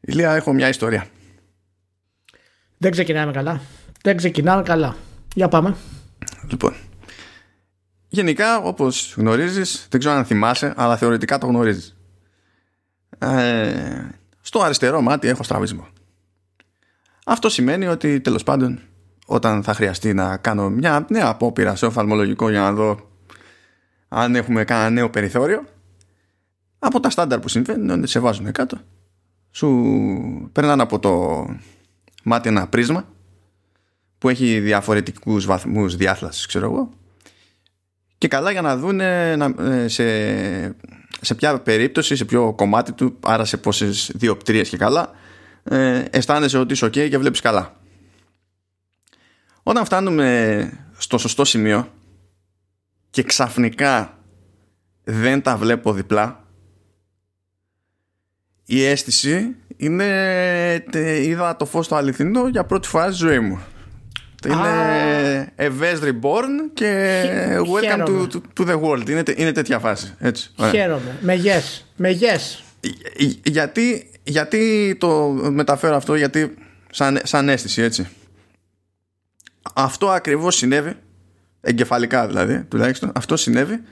Ηλία, έχω μια ιστορία. Δεν ξεκινάμε καλά. Δεν ξεκινάμε καλά. Για πάμε. Λοιπόν, γενικά όπως γνωρίζεις, δεν ξέρω αν θυμάσαι, αλλά θεωρητικά το γνωρίζεις. Ε, στο αριστερό μάτι έχω στραβισμό. Αυτό σημαίνει ότι τέλος πάντων όταν θα χρειαστεί να κάνω μια νέα απόπειρα σε οφθαλμολογικό για να δω αν έχουμε κανένα νέο περιθώριο από τα στάνταρ που συμβαίνουν σε βάζουν κάτω σου περνάνε από το μάτι ένα πρίσμα που έχει διαφορετικούς βαθμούς διάθλασης ξέρω εγώ. Και καλά για να δουν σε, σε ποια περίπτωση, σε ποιο κομμάτι του άρα σε πόσες διοπτρίες και καλά ε, αισθάνεσαι ότι είσαι ok και βλέπεις καλά. Όταν φτάνουμε στο σωστό σημείο και ξαφνικά δεν τα βλέπω διπλά η αίσθηση είναι είδα το φως το αληθινό για πρώτη φορά στη ζωή μου. Είναι Evez Reborn και Welcome to, to, the World. Είναι, είναι τέτοια φάση έτσι. Χαίρομαι, με yes, με yes. Γιατί, γιατί το μεταφέρω αυτό γιατί σαν, σαν αίσθηση έτσι. Αυτό ακριβώς συνέβη εγκεφαλικά δηλαδή τουλάχιστον αυτό συνέβη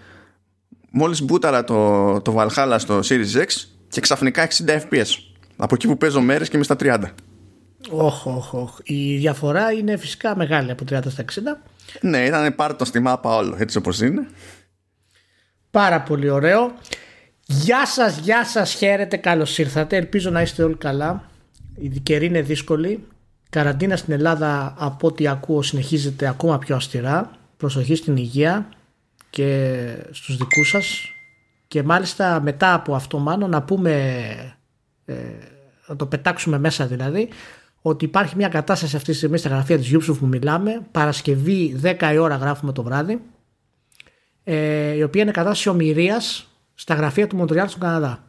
μόλις μπούταρα το, το Valhalla στο Series X και ξαφνικά 60 fps από εκεί που παίζω μέρες και είμαι στα 30 Όχ, όχ, όχ. Η διαφορά είναι φυσικά μεγάλη από 30 στα 60. Ναι, ήταν πάρτο στη μάπα όλο, έτσι όπως είναι. Πάρα πολύ ωραίο. Γεια σας, γεια σας, χαίρετε, καλώς ήρθατε. Ελπίζω να είστε όλοι καλά. Η καιρή είναι δύσκολη. Καραντίνα στην Ελλάδα από ό,τι ακούω συνεχίζεται ακόμα πιο αστηρά. Προσοχή στην υγεία και στους δικούς σας. Και μάλιστα μετά από αυτό μάλλον να πούμε, ε, να το πετάξουμε μέσα δηλαδή, ότι υπάρχει μια κατάσταση αυτή τη στιγμή στα γραφεία της Ubisoft που μιλάμε. Παρασκευή 10 η ώρα γράφουμε το βράδυ. Ε, η οποία είναι κατάσταση ομοιρίας στα γραφεία του Μοντριάλ στον Καναδά.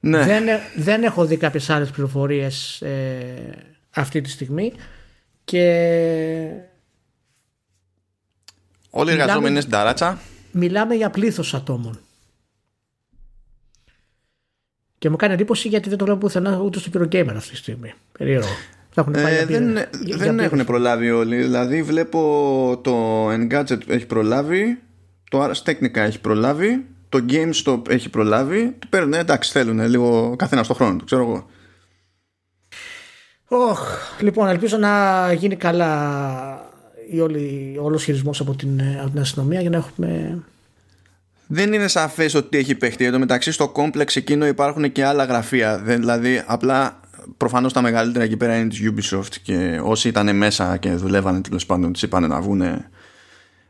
Ναι. Δεν, δεν έχω δει κάποιες άλλες πληροφορίες ε, αυτή τη στιγμή και Όλοι οι εργαζόμενοι είναι στην ταράτσα. Μιλάμε για πλήθος ατόμων. Και μου κάνει εντύπωση γιατί δεν το βλέπω πουθενά ούτε στο Gamer αυτή τη στιγμή. Περίεργο. Ε, δεν δεν έχουν προλάβει όλοι. Δηλαδή βλέπω το Engadget έχει προλάβει, το Ars Technica έχει προλάβει, το GameStop έχει προλάβει. Το παίρνουν, εντάξει, θέλουν λίγο καθένας στο χρόνο του, ξέρω εγώ. Oh, λοιπόν, ελπίζω να γίνει καλά η όλη, όλος χειρισμός από την, από την αστυνομία για να έχουμε δεν είναι σαφές ότι έχει παιχτεί. Εν τω μεταξύ στο κόμπλεξ εκείνο υπάρχουν και άλλα γραφεία. Δεν, δηλαδή απλά προφανώς τα μεγαλύτερα εκεί πέρα είναι της Ubisoft και όσοι ήταν μέσα και δουλεύανε τέλος πάντων τους είπαν να βγουν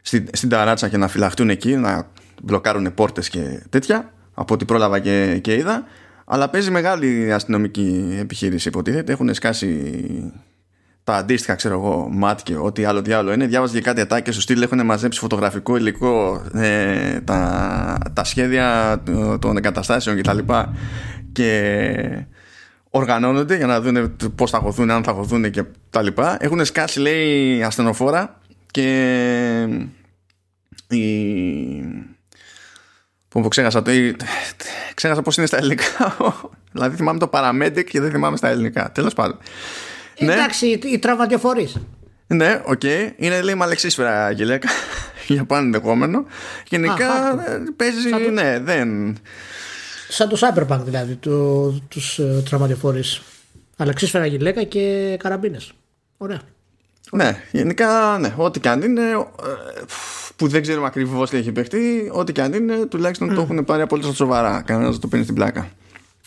στην, στην ταράτσα και να φυλαχτούν εκεί, να μπλοκάρουν πόρτες και τέτοια από ό,τι πρόλαβα και, και είδα. Αλλά παίζει μεγάλη αστυνομική επιχείρηση υποτίθεται. Έχουν σκάσει τα αντίστοιχα, ξέρω εγώ, ΜΑΤ και ό,τι άλλο διάλογο είναι. Διάβαζε και κάτι ατάκια στο στυλ, έχουν μαζέψει φωτογραφικό υλικό, ε, τα, τα σχέδια των εγκαταστάσεων κτλ. Και, και οργανώνονται για να δουν πώς θα χωθούν, αν θα χωθούν και τα λοιπά. Έχουν σκάσει, λέει, ασθενοφόρα και. Η... Που ξέχασα το. Ξέχασα πώς είναι στα ελληνικά. δηλαδή θυμάμαι το paramedic και δεν θυμάμαι στα ελληνικά. Τέλος πάντων. Ναι. Εντάξει, οι τραυματιοφορείς. Ναι, ok. Okay. Είναι λέει με αλεξίσφαιρα γιλέκα για παν ενδεχόμενο. Γενικά Α, παίζει. Σαν ναι, δεν. Σαν το Cyberpunk δηλαδή, του τους ε, τραυματιοφορείς. Αλεξίσφαιρα γυλαίκα και καραμπίνες. Ωραία. Ναι, γενικά, ναι, ό,τι και αν είναι, ε, που δεν ξέρουμε ακριβώς τι έχει παιχτεί, ό,τι και αν είναι, τουλάχιστον mm. το έχουν πάρει απόλυτα σοβαρά. Κανένας το παίρνει στην πλάκα.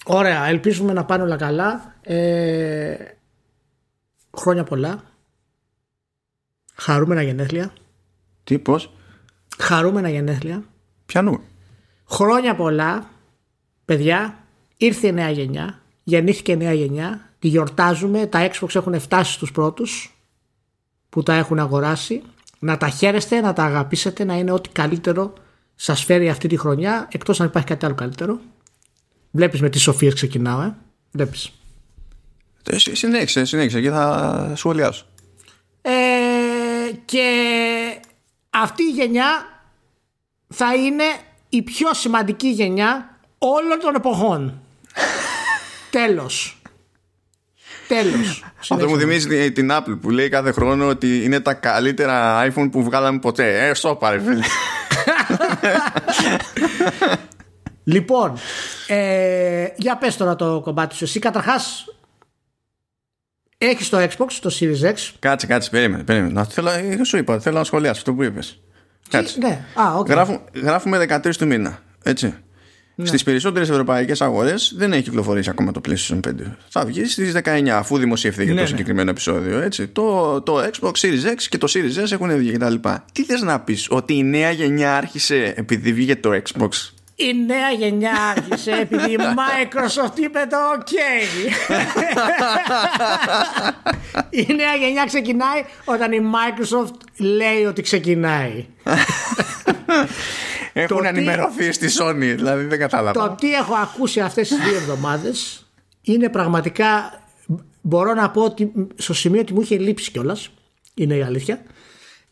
Ωραία, ελπίζουμε να πάνε όλα καλά. Ε, Χρόνια πολλά. Χαρούμενα γενέθλια. Τι, πώς; Χαρούμενα γενέθλια. Πιανού. Χρόνια πολλά. Παιδιά, ήρθε η νέα γενιά. Γεννήθηκε η νέα γενιά. Τη γιορτάζουμε. Τα Xbox έχουν φτάσει στους πρώτους που τα έχουν αγοράσει. Να τα χαίρεστε, να τα αγαπήσετε, να είναι ό,τι καλύτερο σας φέρει αυτή τη χρονιά, εκτός αν υπάρχει κάτι άλλο καλύτερο. Βλέπεις με τι σοφίες ξεκινάω, ε. Βλέπεις. Ε, συνέχισε, συνέχισε και θα σχολιάσω. Ε, και αυτή η γενιά θα είναι η πιο σημαντική γενιά όλων των εποχών. Τέλος. Τέλος. Αυτό μου θυμίζει την Apple που λέει κάθε χρόνο ότι είναι τα καλύτερα iPhone που βγάλαμε ποτέ. Ε, σώπα φίλε. λοιπόν, ε, για πες τώρα το κομμάτι σου. Εσύ καταρχάς έχεις το Xbox, το Series X; Κάτσε, κάτσε, περίμενε. περίμενε. Να, θέλω, σου είπα, θέλω να σχολιάσω αυτό που είπες. Κάτσε. Ναι. Α, okay. Γράφουμε, γράφουμε 13 του μήνα. Έτσι. Ναι. Στις περισσότερες ευρωπαϊκές αγορές δεν έχει κυκλοφορήσει ακόμα το PlayStation 5. Θα βγει στις 19 αφού δημοσιευθεί για ναι, το ναι. συγκεκριμένο επεισόδιο. Έτσι. Το, το Xbox Series X και το Series S έχουν βγει κτλ. Τι θες να πεις, Ότι η νέα γενιά άρχισε επειδή βγήκε το Xbox; Η νέα γενιά άρχισε επειδή η Microsoft είπε το OK. η νέα γενιά ξεκινάει όταν η Microsoft λέει ότι ξεκινάει. Έχουν ενημερωθεί στη Sony, δηλαδή δεν κατάλαβα. Το τι έχω ακούσει αυτές τις δύο εβδομάδες είναι πραγματικά, μπορώ να πω ότι στο σημείο ότι μου είχε λείψει κιόλας. είναι η αλήθεια.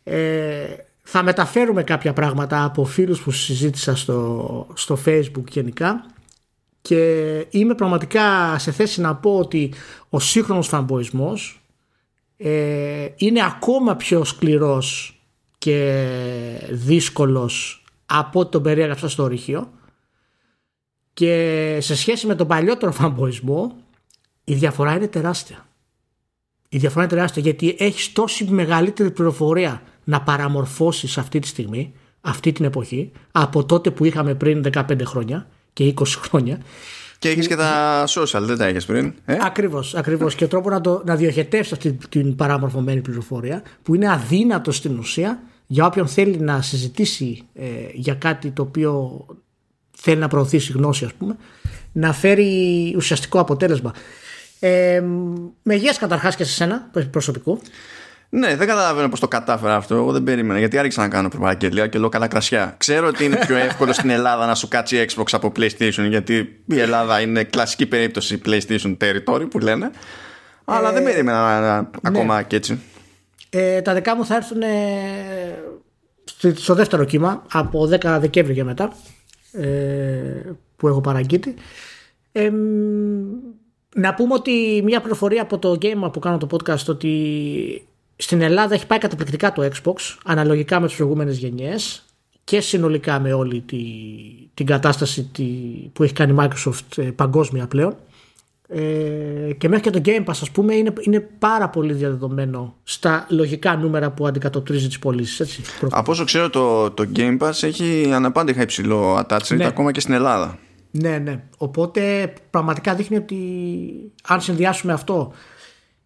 Ε, θα μεταφέρουμε κάποια πράγματα από φίλους που συζήτησα στο, στο facebook γενικά και είμαι πραγματικά σε θέση να πω ότι ο σύγχρονος φανμποϊσμός ε, είναι ακόμα πιο σκληρός και δύσκολος από ό,τι τον περιέγραψα στο ορυχείο και σε σχέση με τον παλιότερο φανμποϊσμό η διαφορά είναι τεράστια. Η διαφορά είναι τεράστια γιατί έχεις τόση μεγαλύτερη πληροφορία να παραμορφώσεις αυτή τη στιγμή, αυτή την εποχή, από τότε που είχαμε πριν 15 χρόνια και 20 χρόνια. Και έχεις και τα social, δεν τα έχει πριν. Ε; Ακριβώς, ακριβώς. και τρόπο να, το, να διοχετεύσεις αυτή την παραμορφωμένη πληροφορία, που είναι αδύνατο στην ουσία για όποιον θέλει να συζητήσει ε, για κάτι το οποίο θέλει να προωθήσει γνώση, ας πούμε, να φέρει ουσιαστικό αποτέλεσμα. Ε, με υγεία καταρχάς και σε σένα προσωπικού. Ναι, δεν καταλαβαίνω πώς το κατάφερα αυτό. Εγώ δεν περίμενα. Γιατί άρχισα να κάνω προπαγγελία και λέω καλά κρασιά. Ξέρω ότι είναι πιο εύκολο στην Ελλάδα να σου κάτσει Xbox από PlayStation, γιατί η Ελλάδα είναι κλασική περίπτωση PlayStation territory που λένε. Αλλά δεν ε, περίμενα ναι. ακόμα και έτσι. Ε, τα δικά μου θα έρθουν ε, στο δεύτερο κύμα από 10 Δεκέμβρη και μετά ε, που έχω παραγγείλει. Ε, να πούμε ότι μια πληροφορία από το game που κάνω το podcast ότι στην Ελλάδα έχει πάει καταπληκτικά το Xbox αναλογικά με τις προηγούμενες γενιές και συνολικά με όλη τη, την κατάσταση τη, που έχει κάνει Microsoft ε, παγκόσμια πλέον ε, και μέχρι και το Game Pass ας πούμε είναι, είναι πάρα πολύ διαδεδομένο στα λογικά νούμερα που αντικατοπτρίζει τις πωλήσεις. Από όσο ξέρω το, το Game Pass έχει αναπάντηχα υψηλό attach ναι. ακόμα και στην Ελλάδα. Ναι, ναι. Οπότε πραγματικά δείχνει ότι αν συνδυάσουμε αυτό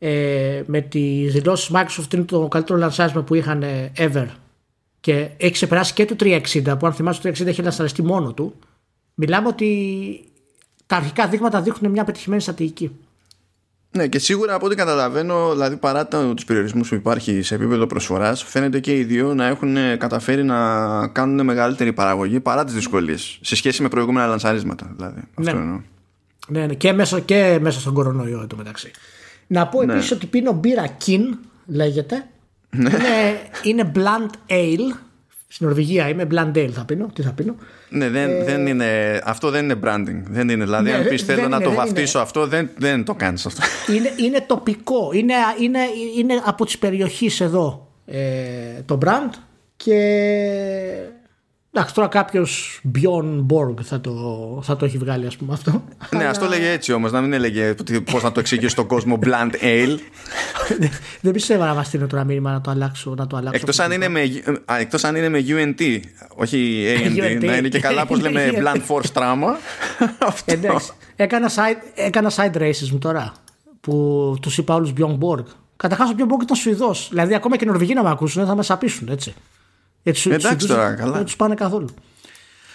ε, με τις δηλώσεις Microsoft είναι το καλύτερο λανσάρισμα που είχαν ever και έχει ξεπεράσει και το 360 που αν θυμάσαι το 360 έχει λανσαριστεί μόνο του μιλάμε ότι τα αρχικά δείγματα δείχνουν μια πετυχημένη στρατηγική. Ναι, και σίγουρα από ό,τι καταλαβαίνω, δηλαδή παρά τους περιορισμούς που υπάρχει σε επίπεδο προσφοράς, φαίνεται και οι δύο να έχουν καταφέρει να κάνουν μεγαλύτερη παραγωγή παρά τις δυσκολίες σε σχέση με προηγούμενα λανσαρίσματα. Δηλαδή. Ναι. Αυτό Ναι, ναι, και, μέσα, και μέσα στον κορονοϊό μεταξύ. Να πω ναι. επίσης ότι πίνω μπύρα Kin, λέγεται. Ναι. Είναι, είναι Blunt Ale. Στην Νορβηγία είμαι Blunt Ale θα πίνω. Τι θα πίνω; Ναι, δεν, ε... δεν είναι, αυτό δεν είναι branding. Δεν είναι, δηλαδή, ναι, αν πεις θέλω να το βαφτίσω είναι. αυτό, δεν, δεν το κάνεις αυτό. Είναι, είναι τοπικό. Είναι, είναι, είναι από τις περιοχές εδώ ε, το brand και Εντάξει, τώρα κάποιος Bjorn Borg θα το, θα το έχει βγάλει, ας πούμε αυτό. Ναι, ας το λέγε έτσι όμως, να μην έλεγε πώς να το εξηγήσει στον κόσμο Blunt Ale. Δεν πιστεύω να βαστείνω τώρα μήνυμα να το αλλάξω. Να το αλλάξω εκτός, αν είναι με, εκτός αν είναι με UNT, όχι ANT, να είναι και καλά πώς λέμε Blunt Force Trauma. Εντάξει, έκανα side, έκανα side races μου τώρα που τους είπα όλους Bjorn Borg. Καταρχάς ο Bjorn Borg ήταν Σουηδός. Δηλαδή ακόμα και οι Νορβηγοί να με ακούσουν θα με σαπίσουν έτσι. Έτσι, Εντάξει τώρα, καλά. Δεν τους πάνε καθόλου.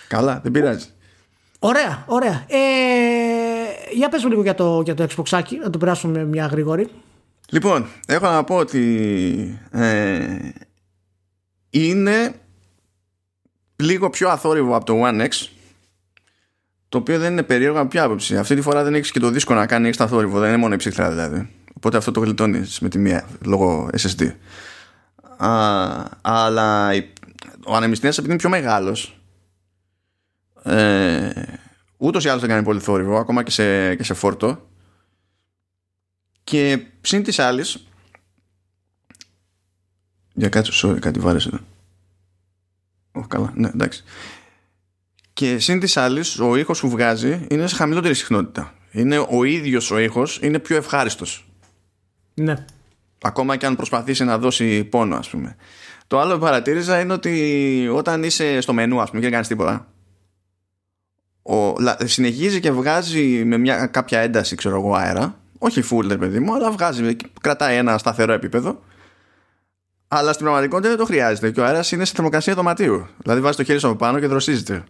Καλά, δεν πειράζει. Ωραία, ωραία. Ε, για πες μου λίγο για το, για το Xbox, να το περάσουμε μια γρήγορη. Λοιπόν, έχω να πω ότι ε, είναι λίγο πιο αθόρυβο από το One X το οποίο δεν είναι περίεργο από ποια άποψη. Αυτή τη φορά δεν έχεις και το δίσκο να κάνει έξτρα θόρυβο, δεν είναι μόνο η ψυχρά δηλαδή. Οπότε αυτό το γλιτώνεις με τη μία λόγω SSD. Α, αλλά ο ανεμιστήρα επειδή είναι πιο μεγάλος ε, ούτως ή άλλως δεν κάνει πολύ θόρυβο ακόμα και σε, και σε φόρτο και ψήν της άλλης για κάτι, sorry, κάτι βάρεσε εδώ. Oh, καλά, ναι, εντάξει. Και σύν της άλλης, ο ήχος που βγάζει είναι σε χαμηλότερη συχνότητα. Είναι ο ίδιος ο ήχος, είναι πιο ευχάριστος. Ναι. Ακόμα και αν προσπαθήσει να δώσει πόνο, ας πούμε. Το άλλο που παρατήρησα είναι ότι όταν είσαι στο μενού, ας πούμε, και δεν κάνεις τίποτα, ο, συνεχίζει και βγάζει με μια, κάποια ένταση, ξέρω εγώ, αέρα. Όχι full, παιδί μου, αλλά βγάζει, κρατάει ένα σταθερό επίπεδο αλλά στην πραγματικότητα δεν το χρειάζεται και ο αέρας είναι σε θερμοκρασία δωματίου. Δηλαδή βάζει το χέρι σου από πάνω και δροσίζεται.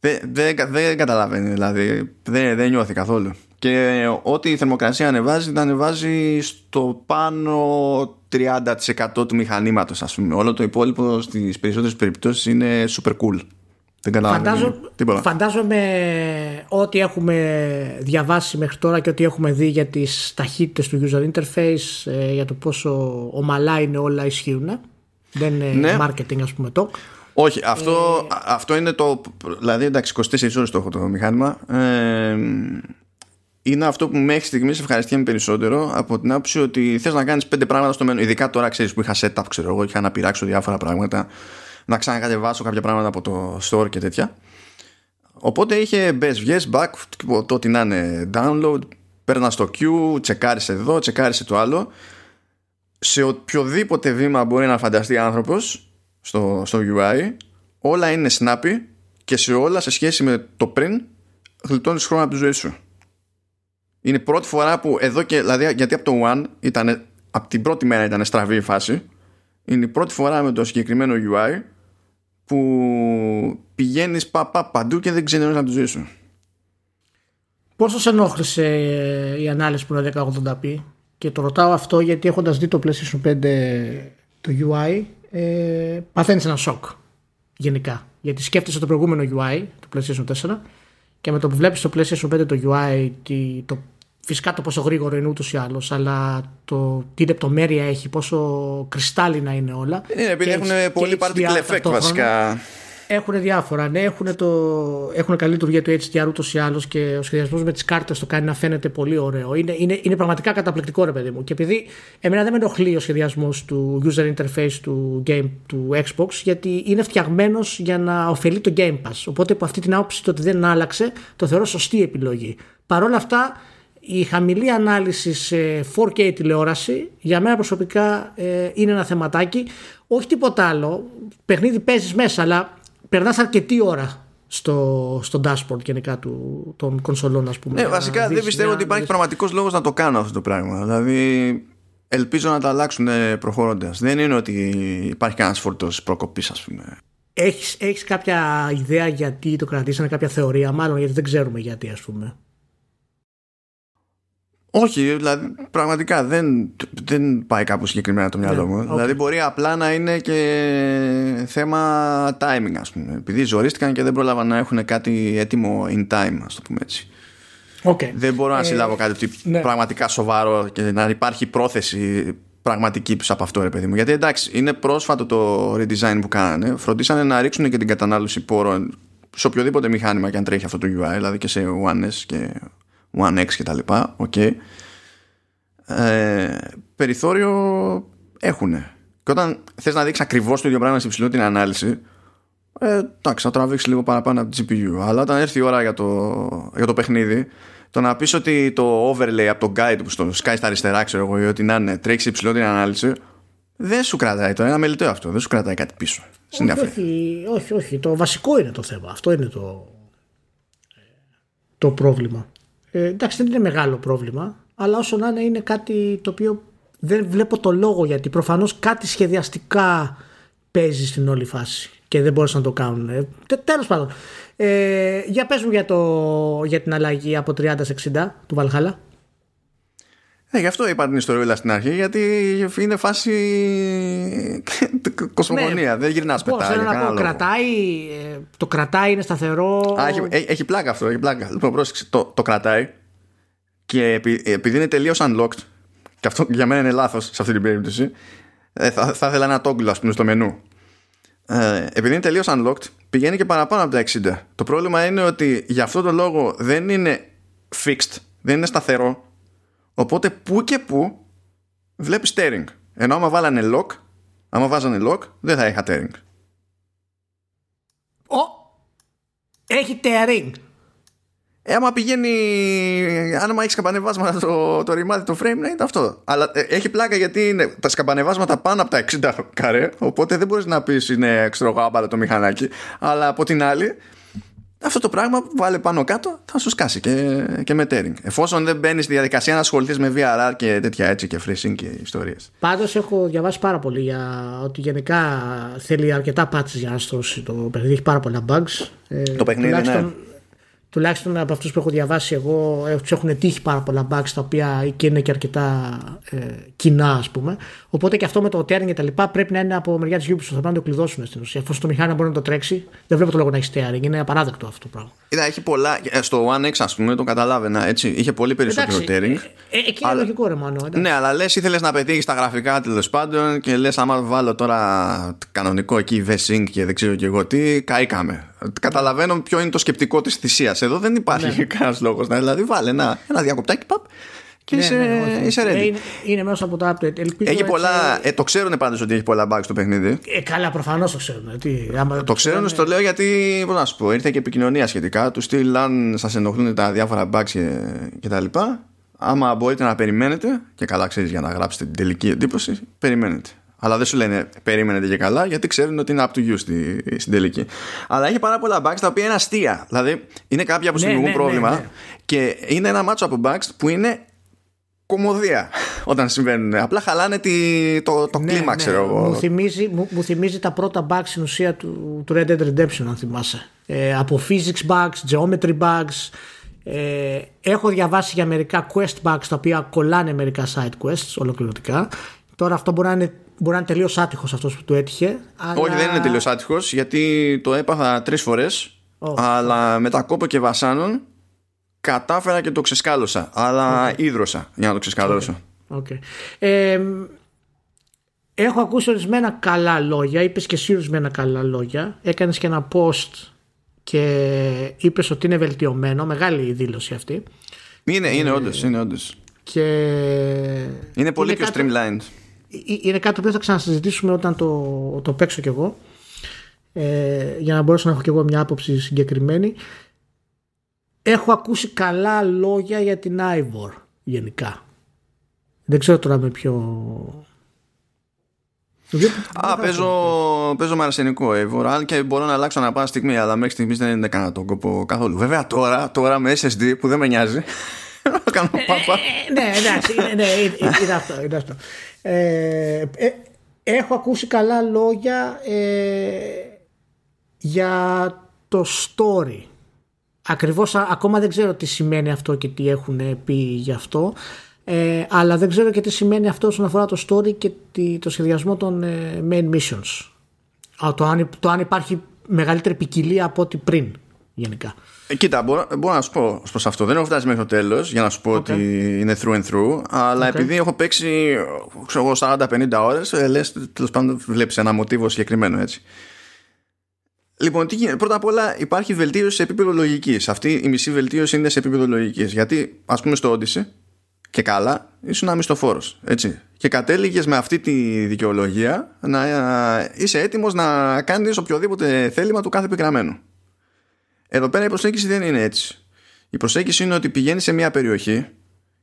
Δεν, δεν, δεν καταλαβαίνει, δηλαδή. Δεν, δεν νιώθει καθόλου. Και ό,τι η θερμοκρασία ανεβάζει, τα ανεβάζει στο πάνω 30% του μηχανήματος, ας πούμε. Όλο το υπόλοιπο στις περισσότερες περιπτώσεις είναι super cool. Δεν καταλαβαίνω. Φαντάζομαι, φαντάζομαι ό,τι έχουμε διαβάσει μέχρι τώρα και ό,τι έχουμε δει για τις ταχύτητες του user interface, ε, για το πόσο ομαλά είναι όλα ισχύουν. Δεν είναι ναι. marketing ας πούμε το. Όχι, αυτό, ε... αυτό είναι το. Δηλαδή, εντάξει, 24 ώρες το έχω το μηχάνημα. Ε, είναι αυτό που μέχρι στιγμής ευχαριστιέμαι περισσότερο από την άποψη ότι θες να κάνεις πέντε πράγματα στο μέλλον. Ειδικά τώρα ξέρεις που είχα setup, ξέρω εγώ, είχα να πειράξω διάφορα πράγματα να ξανακατεβάσω κάποια πράγματα από το store και τέτοια. Οπότε είχε best βγες, back, το ότι να είναι download, παίρνα στο queue, τσεκάρισε εδώ, τσεκάρισε το άλλο. Σε οποιοδήποτε βήμα μπορεί να φανταστεί άνθρωπος στο, στο UI, όλα είναι snappy και σε όλα σε σχέση με το πριν γλιτώνεις χρόνο από τη ζωή σου. Είναι η πρώτη φορά που εδώ και, δηλαδή γιατί από το One ήταν, από την πρώτη μέρα ήταν στραβή η φάση, είναι η πρώτη φορά με το συγκεκριμένο UI που πηγαίνεις πα, παντού και δεν ξέρεις να του ζήσουν. Πόσο σε ενόχλησε η ανάλυση που είναι 1080p και το ρωτάω αυτό γιατί έχοντας δει το PlayStation 5 το UI ε, παθαίνεις ένα σοκ γενικά. Γιατί σκέφτεσαι το προηγούμενο UI του PlayStation 4 και με το που βλέπεις το PlayStation 5 το UI το Φυσικά το πόσο γρήγορο είναι ούτως ή άλλως, αλλά το τι λεπτομέρεια έχει, πόσο κρυστάλλινα είναι όλα. Είναι επειδή έχουν πολύ particle effect βασικά. Έχουν διάφορα. Ναι, έχουν, το, έχουν καλή λειτουργία του HDR ούτως ή άλλως και ο σχεδιασμός με τις κάρτες το κάνει να φαίνεται πολύ ωραίο. Είναι, είναι, είναι πραγματικά καταπληκτικό, ρε παιδί μου. Και επειδή εμένα δεν με ενοχλεί ο σχεδιασμός του user interface του, game, του Xbox, γιατί είναι φτιαγμένος για να ωφελεί το Game Pass. Οπότε από αυτή την άποψη το ότι δεν άλλαξε, το θεωρώ σωστή επιλογή. Παρ' όλα αυτά, η χαμηλή ανάλυση σε 4K τηλεόραση για μένα προσωπικά ε, είναι ένα θεματάκι. Όχι τίποτα άλλο. Παιχνίδι παίζεις μέσα, αλλά περνάς αρκετή ώρα στο, στο dashboard γενικά του, των κονσολών, ας πούμε. Ναι, βασικά δεν πιστεύω ότι υπάρχει πραγματικός λόγος να το κάνω αυτό το πράγμα. Δηλαδή, ελπίζω να τα αλλάξουν προχωρώντας. Δεν είναι ότι υπάρχει κανένας φόρτο προκοπής, ας πούμε. Έχεις, έχεις κάποια ιδέα γιατί το κρατήσανε, κάποια θεωρία, μάλλον γιατί δεν ξέρουμε γιατί, ας πούμε. Όχι, δηλαδή πραγματικά δεν, δεν πάει κάπου συγκεκριμένα το μυαλό ναι, μου. Δηλαδή μπορεί απλά να είναι και θέμα timing, ας πούμε. Επειδή ζορίστηκαν και δεν πρόλαβαν να έχουν κάτι έτοιμο in time, ας το πούμε έτσι. Okay. Δεν μπορώ να ε, συλλάβω κάτι ναι. πραγματικά σοβαρό και να υπάρχει πρόθεση πραγματική πίσω από αυτό, ρε παιδί μου. Γιατί εντάξει, είναι πρόσφατο το redesign που κάνανε. Φροντίσανε να ρίξουν και την κατανάλωση πόρων σε οποιοδήποτε μηχάνημα και αν τρέχει αυτό το UI, δηλαδή και σε One S και One X και τα λοιπά, okay. ε, περιθώριο έχουν. Και όταν θες να δείξεις ακριβώς το ίδιο πράγμα σε υψηλότερη ανάλυση, ε, εντάξει, θα τραβήξεις λίγο παραπάνω από τη GPU. Αλλά όταν έρθει η ώρα για το, για το παιχνίδι, το να πεις ότι το overlay από το guide που στο Sky στα αριστερά, ξέρω εγώ, ή ότι να είναι, τρέχεις σε υψηλότερη ανάλυση, δεν σου κρατάει το ένα μελιτέο αυτό. Δεν σου κρατάει κάτι πίσω. Όχι, όχι, όχι, όχι. Το βασικό είναι το θέμα. Αυτό είναι το, το πρόβλημα. Ε, εντάξει, δεν είναι μεγάλο πρόβλημα, αλλά όσο να είναι, είναι κάτι το οποίο δεν βλέπω το λόγο γιατί προφανώς κάτι σχεδιαστικά παίζει στην όλη φάση και δεν μπορούσαν να το κάνουν. Ε, Τέλος πάντων. Ε, για πες μου για, το, για την αλλαγή από 30 σε 60 του Βαλχάλα. Ε, γι' αυτό είπα την ιστορία στην αρχή, γιατί είναι φάση κοσμογονία. Ναι. Δεν γυρνάς μετά. Θέλω να πω, κρατάει, ε, το κρατάει, είναι σταθερό. Α, έχει, ε, έχει πλάκα αυτό. Έχει πλάκα. Λοιπόν, πρόσεξε, το, το κρατάει και επειδή είναι τελείως unlocked, και αυτό για μένα είναι λάθος σε αυτή την περίπτωση, ε, θα, θα ήθελα ένα toggle, ας πούμε, στο μενού. ε, επειδή είναι τελείως unlocked πηγαίνει και παραπάνω από τα 60 το πρόβλημα είναι ότι για αυτό το λόγο δεν είναι fixed δεν είναι σταθερό οπότε που και που βλέπεις steering ενώ άμα βάλανε lock άμα βάζανε lock δεν θα είχα tearing Ο, έχει tearing ε, άμα πηγαίνει, αν έχεις σκαμπανεβάσματα το, το ρημάδι, το frame, να είναι αυτό. Αλλά ε, έχει πλάκα γιατί είναι τα σκαμπανεβάσματα πάνω από τα 60 καρέ, οπότε δεν μπορείς να πεις είναι εξτρογάμπαρα το μηχανάκι. Αλλά από την άλλη, αυτό το πράγμα που βάλε πάνω κάτω θα σου σκάσει και, και με tearing. Εφόσον δεν μπαίνεις στη διαδικασία να ασχοληθείς με VRR και τέτοια έτσι και freezing και ιστορίες. Πάντως έχω διαβάσει πάρα πολύ για ότι γενικά θέλει αρκετά patches για να στρώσει το παιχνίδι. Έχει πάρα πολλά bugs. Ε, το παιχνίδι, ναι τουλάχιστον από αυτούς που έχω διαβάσει εγώ, ε, τους έχουν τύχει πάρα πολλά bugs τα οποία και είναι και αρκετά ε, κοινά, ας πούμε. Οπότε και αυτό με το tearing και τα λοιπά πρέπει να είναι από μεριά της Ubisoft. Θα πρέπει να το κλειδώσουν στην ουσία. Εφόσον το μηχάνημα μπορεί να το τρέξει, δεν βλέπω το λόγο να έχεις tearing. Είναι απαράδεκτο αυτό το πράγμα. Είδα, έχει πολλά. Ε, στο One X, ας πούμε, το καταλάβαινα έτσι. Είχε πολύ περισσότερο tearing. Ε, ε, εκεί είναι λογικό, ρε μάνο. Ναι, αλλά λες, ήθελες να πετύχεις τα γραφικά τέλος πάντων και λες, άμα βάλω τώρα κανονικό εκεί V-Sync και δεν ξέρω και εγώ τι, καήκαμε. Καταλαβαίνω ποιο είναι το σκεπτικό της θυσίας. Εδώ δεν υπάρχει ναι. κανένας λόγος. Δηλαδή, βάλε ένα, ένα διακοπτάκι, παπ, και ναι, είσαι, ναι, είσαι ready. Είναι, είναι μέσα από το update. Ελπίζω έχει πολλά, ε, το ξέρουν πάντως ότι έχει πολλά bugs στο παιχνίδι. Ε, καλά, προφανώς το ξέρουν. Τι, άμα το ξέρουν, στο λέω γιατί, πώς να σου πω, ήρθε και επικοινωνία σχετικά. Του στυλ, αν σας ενοχλούν τα διάφορα bugs και, και τα λοιπά, άμα μπορείτε να περιμένετε, και καλά ξέρεις για να γράψετε την τελική εντύπωση, περιμένετε. Αλλά δεν σου λένε περίμενετε και καλά, γιατί ξέρουν ότι είναι up to you στη, στην τελική. Αλλά έχει πάρα πολλά bugs τα οποία είναι αστεία. Δηλαδή, είναι κάποια που ναι, δημιουργούν ναι, πρόβλημα ναι, και είναι ένα μάτσο από bugs που είναι κομμωδία όταν συμβαίνουν. Απλά χαλάνε τη, το, το ναι, κλίμα, ξέρω εγώ. Μου θυμίζει, μου, μου θυμίζει τα πρώτα bugs στην ουσία του, του Red Dead Redemption, αν θυμάσαι. Ε, από physics bugs, geometry bugs. Ε, έχω διαβάσει για μερικά quest bugs τα οποία κολλάνε μερικά side quests ολοκληρωτικά. Τώρα αυτό μπορεί να είναι Μπορεί να είναι τελείως άτυχος αυτός που του έτυχε. Αλλά... Όχι, δεν είναι τελείως άτυχος γιατί το έπαθα τρεις φορές. αλλά με τα κόπο και βασάνων κατάφερα και το ξεσκάλωσα. Αλλά okay. ίδρωσα για να το ξεσκαλώσω. Okay. Ε, έχω ακούσει ορισμένα καλά λόγια. Είπες και εσύ ορισμένα καλά λόγια. Έκανες και ένα post και είπες ότι είναι βελτιωμένο. Μεγάλη η δήλωση αυτή. Είναι, είναι ε, όντως. Είναι, όντως. Και... είναι πολύ πιο streamlined είναι κάτι που θα ξανασυζητήσουμε όταν το, το παίξω κι εγώ ε, για να μπορέσω να έχω κι εγώ μια άποψη συγκεκριμένη. Έχω ακούσει καλά λόγια για την Ivor γενικά. Δεν ξέρω τώρα με ποιο Α, παίζω, παίζω με αρσενικό Eivor αν και μπορώ να αλλάξω ανά πάσα στιγμή αλλά μέχρι στιγμής δεν είναι κανένα τον κόπο καθόλου. Βέβαια τώρα, τώρα με SSD που δεν με νοιάζει να κάνω πάπα ε, ναι εντάξει ναι, είναι αυτό, είναι αυτό. Ε, ε, έχω ακούσει καλά λόγια ε, για το story. Ακριβώς ακόμα δεν ξέρω τι σημαίνει αυτό και τι έχουν πει γι' αυτό. Ε, αλλά δεν ξέρω και τι σημαίνει αυτό όσον αφορά το story και το σχεδιασμό των main missions. Το αν, το αν υπάρχει μεγαλύτερη ποικιλία από ό,τι πριν γενικά. Ε, κοίτα, μπορώ, μπορώ να σου πω προς αυτό. Δεν έχω φτάσει μέχρι το τέλος για να σου πω ότι είναι through and through. Αλλά επειδή έχω παίξει 40-50 ώρες, ε, λες τέλος πάντων βλέπεις ένα μοτίβο συγκεκριμένο έτσι. Λοιπόν, τι γίνεται; Πρώτα απ' όλα υπάρχει βελτίωση σε επίπεδο λογικής. Αυτή η μισή βελτίωση είναι σε επίπεδο λογικής. Γιατί, ας πούμε, στο Odyssey και καλά, ήσουν ένα μισθοφόρο. Και κατέληγες με αυτή τη δικαιολογία να ε, είσαι έτοιμος να κάνεις οποιοδήποτε θέλημα του κάθε επιγραμμένου. Εδώ πέρα η προσέγγιση δεν είναι έτσι. Η προσέγγιση είναι ότι πηγαίνεις σε μια περιοχή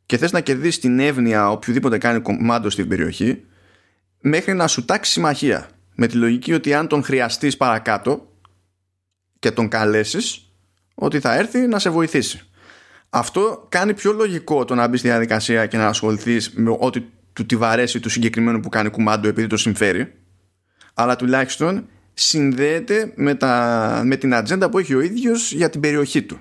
και θες να κερδίσεις την εύνοια οποιοδήποτε κάνει κομμάτι στην περιοχή μέχρι να σου τάξει συμμαχία. Με τη λογική ότι αν τον χρειαστείς παρακάτω και τον καλέσεις ότι θα έρθει να σε βοηθήσει. Αυτό κάνει πιο λογικό το να μπεις στη διαδικασία και να ασχοληθείς με ό,τι του τη βαρέσει του συγκεκριμένου που κάνει κουμάντο επειδή το συμφέρει. Αλλά τουλάχιστον συνδέεται με, τα, με την ατζέντα που έχει ο ίδιος για την περιοχή του.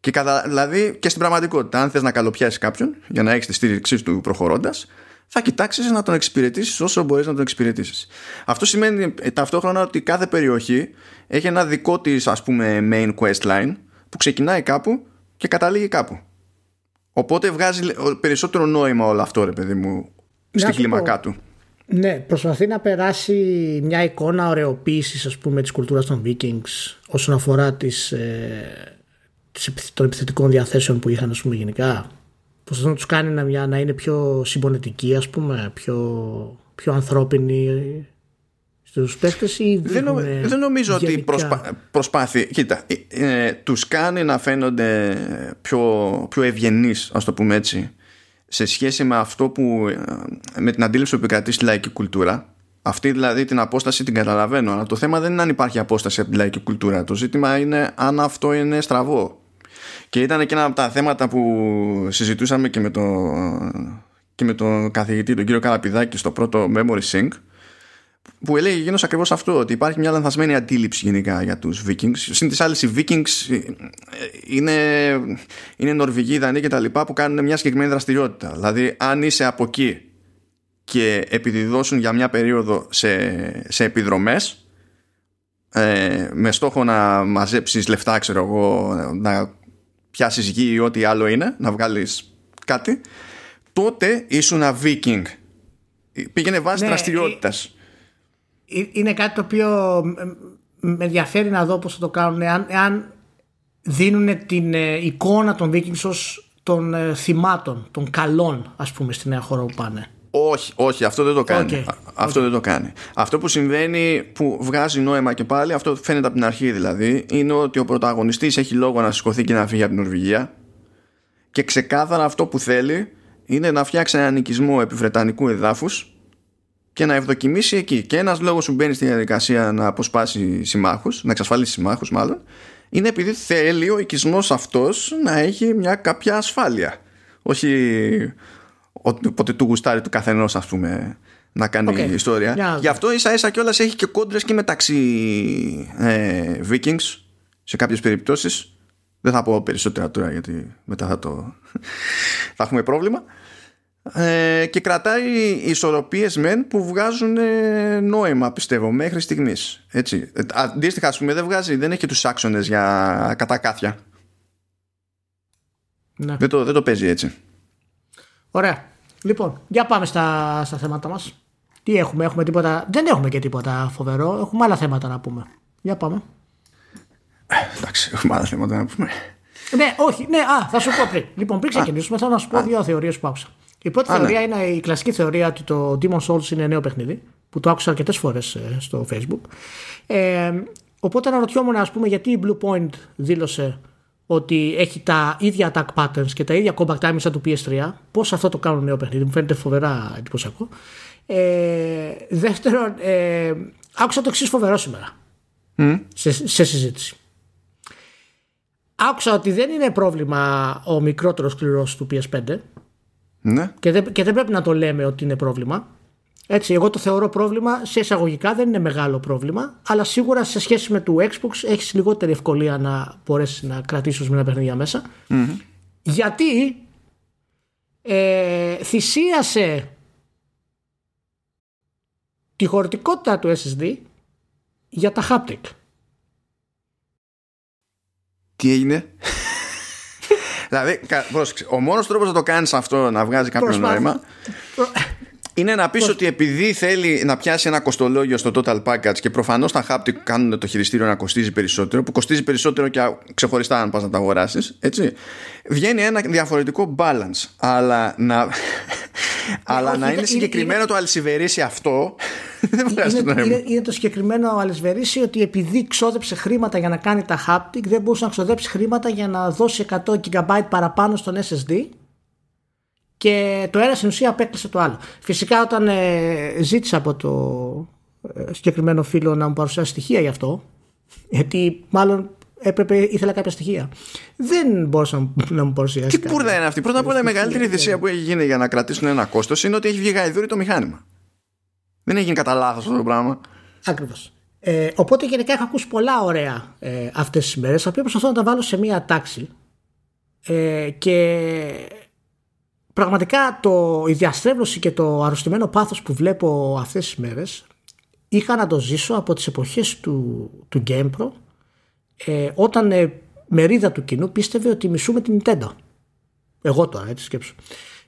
Και κατα, δηλαδή και στην πραγματικότητα, αν θες να καλοπιάσεις κάποιον για να έχεις τη στήριξή του προχωρώντας, θα κοιτάξεις να τον εξυπηρετήσεις όσο μπορείς να τον εξυπηρετήσεις. Αυτό σημαίνει ταυτόχρονα ότι κάθε περιοχή έχει ένα δικό της ας πούμε main quest line που ξεκινάει κάπου και καταλήγει κάπου. Οπότε βγάζει περισσότερο νόημα όλο αυτό ρε παιδί μου στη κλίμακά του. Ναι, προσπαθεί να περάσει μια εικόνα ωρεοποίησης ας πούμε της κουλτούρας των Vikings όσον αφορά τις, ε, τις, των επιθετικών διαθέσεων που είχαν ας πούμε γενικά. Προσπαθεί να τους κάνει να, να είναι πιο συμπονετικοί ας πούμε, πιο, πιο ανθρώπινοι στους παίκτες ή δεν, νο, δεν νομίζω γενικά... ότι προσπα, προσπάθει κοίτα, ε, ε, τους κάνει να φαίνονται πιο, πιο ευγενείς ας το πούμε έτσι σε σχέση με αυτό που ε, με την αντίληψη που επικρατεί στη λαϊκή κουλτούρα αυτή δηλαδή την απόσταση την καταλαβαίνω αλλά το θέμα δεν είναι αν υπάρχει απόσταση από τη λαϊκή κουλτούρα. Το ζήτημα είναι αν αυτό είναι στραβό. Και ήταν και ένα από τα θέματα που συζητούσαμε και με, το, και με τον καθηγητή τον κύριο Καραπηδάκη στο πρώτο Memory Sync που έλεγε γίνος ακριβώς αυτό ότι υπάρχει μια λανθασμένη αντίληψη γενικά για τους Vikings συν τις άλλες οι Vikings ε, είναι, είναι Νορβηγοί, Δανείοι και τα λοιπά που κάνουν μια συγκεκριμένη δραστηριότητα. Δηλαδή αν είσαι από εκεί και επειδή δώσουν για μια περίοδο σε, σε επιδρομές ε, με στόχο να μαζέψεις λεφτά ξέρω εγώ να πιάσεις γη ή ό,τι άλλο είναι να βγάλεις κάτι τότε ήσουν ένα Viking πήγαινε βάση ναι, δραστηριότητας. ε, είναι κάτι το οποίο με ενδιαφέρει να δω πώς θα το κάνουν εάν, εάν δίνουν την ε, εικόνα των Vikings ως των ε, θυμάτων, των καλών ας πούμε στη νέα χώρα που πάνε. Όχι, όχι, αυτό δεν το κάνει. Αυτό δεν το κάνει. Αυτό που συμβαίνει που βγάζει νόημα και πάλι, αυτό φαίνεται από την αρχή δηλαδή, είναι ότι ο πρωταγωνιστής έχει λόγο να σηκωθεί και να φύγει από την Νορβηγία και ξεκάθαρα αυτό που θέλει είναι να φτιάξει έναν νοικισμό επιβρετανικού εδάφους και να ευδοκιμήσει εκεί. Και ένας λόγος που μπαίνει στη διαδικασία να αποσπάσει συμμάχους, να εξασφαλίσει συμμάχους μάλλον, είναι επειδή θέλει ο οικισμός αυτός να έχει μια κάποια ασφάλεια. Όχι ότι του γουστάρει του καθενός, ας πούμε, να κάνει okay. ιστορία. Γι' αυτό ίσα ίσα κιόλας έχει και κόντρες και μεταξύ ε, Vikings σε κάποιες περιπτώσεις. Δεν θα πω περισσότερα τώρα γιατί μετά θα το θα έχουμε πρόβλημα ε, και κρατάει ισορροπίες μεν που βγάζουν ε, νόημα πιστεύω μέχρι στιγμής. Έτσι. Ε, αντίστοιχα ας πούμε δεν βγάζει δεν έχει τους άξονες για κατακάθια. Ναι. δεν, το, δεν το παίζει έτσι. Ωραία. Λοιπόν για πάμε στα, στα θέματα μας. Τι έχουμε, έχουμε τίποτα; Δεν έχουμε και τίποτα φοβερό. Έχουμε άλλα θέματα να πούμε. Για πάμε. Εντάξει έχουμε άλλα θέματα να πούμε. Ναι, όχι, ναι, α, θα σου πω πριν. Λοιπόν, πριν ξεκινήσουμε, θέλω να σου πω δύο θεωρίες που άκουσα. Η πρώτη θεωρία ναι. είναι η κλασική θεωρία ότι το Demon Souls είναι νέο παιχνίδι, που το άκουσα αρκετές φορές ε, στο Facebook. Ε, οπότε αναρωτιόμουν, ας πούμε, γιατί η Blue Point δήλωσε ότι έχει τα ίδια attack patterns και τα ίδια combat timing σαν του PS3. Πώς αυτό το κάνουν νέο παιχνίδι, μου φαίνεται φοβερά εντυπωσιακό. Ε, δεύτερον, ε, άκουσα το εξής φοβερό σήμερα mm. σε, σε συζήτηση. Άκουσα ότι δεν είναι πρόβλημα ο μικρότερος σκληρό του PS5 ναι. Και, δεν, και δεν πρέπει να το λέμε ότι είναι πρόβλημα. Έτσι, εγώ το θεωρώ πρόβλημα σε εισαγωγικά, δεν είναι μεγάλο πρόβλημα, αλλά σίγουρα σε σχέση με το Xbox έχεις λιγότερη ευκολία να μπορέσεις να κρατήσεις με ένα παιχνίδια μέσα. Γιατί ε, θυσίασε τη χωρητικότητα του SSD για τα haptic. Τι έγινε; Δηλαδή, ο μόνος τρόπος να το κάνεις αυτό, να βγάζει κάποιο νόημα, είναι να πεις ότι επειδή θέλει να πιάσει ένα κοστολόγιο στο total package και προφανώς τα haptic κάνουν το χειριστήριο να κοστίζει περισσότερο, που κοστίζει περισσότερο και ξεχωριστά αν πας να τα αγοράσεις, έτσι. Βγαίνει ένα διαφορετικό balance. Αλλά να, αλλά να είναι συγκεκριμένο το αλυσιβερίσι αυτό. Δεν είναι, είναι, είναι το συγκεκριμένο αλυσιβερίσι ότι επειδή ξόδεψε χρήματα για να κάνει τα haptic, δεν μπορούσε να ξοδέψει χρήματα για να δώσει 100 GB παραπάνω στον SSD και το ένα στην ουσία απέκλεισε το άλλο. Φυσικά όταν ε, ζήτησα από το ε, συγκεκριμένο φίλο να μου παρουσιάσει στοιχεία γι' αυτό, γιατί μάλλον έπρεπε, ήθελα κάποια στοιχεία. Δεν μπορούσα να μου παρουσιάσει. Τι πουρδα είναι αυτή; Πρώτα απ' όλα η μεγαλύτερη θυσία που έχει γίνει για να κρατήσουν ένα κόστος είναι ότι έχει βγει γαϊδούρι το μηχάνημα. Δεν έχει γίνει κατά λάθος αυτό το πράγμα. Ακριβώς. Ε, οπότε γενικά έχω ακούσει πολλά ωραία ε, αυτές τις μέρες τα οποία προσπαθώ να τα βάλω σε μία τάξη ε, και πραγματικά το, η διαστρέβλωση και το αρρωστημένο πάθος που βλέπω αυτές τις μέρες είχα να το ζήσω από τις εποχές του, του GamePro ε, όταν ε, μερίδα του κοινού πίστευε ότι μισούμε την Nintendo. Εγώ τώρα, έτσι σκέψω.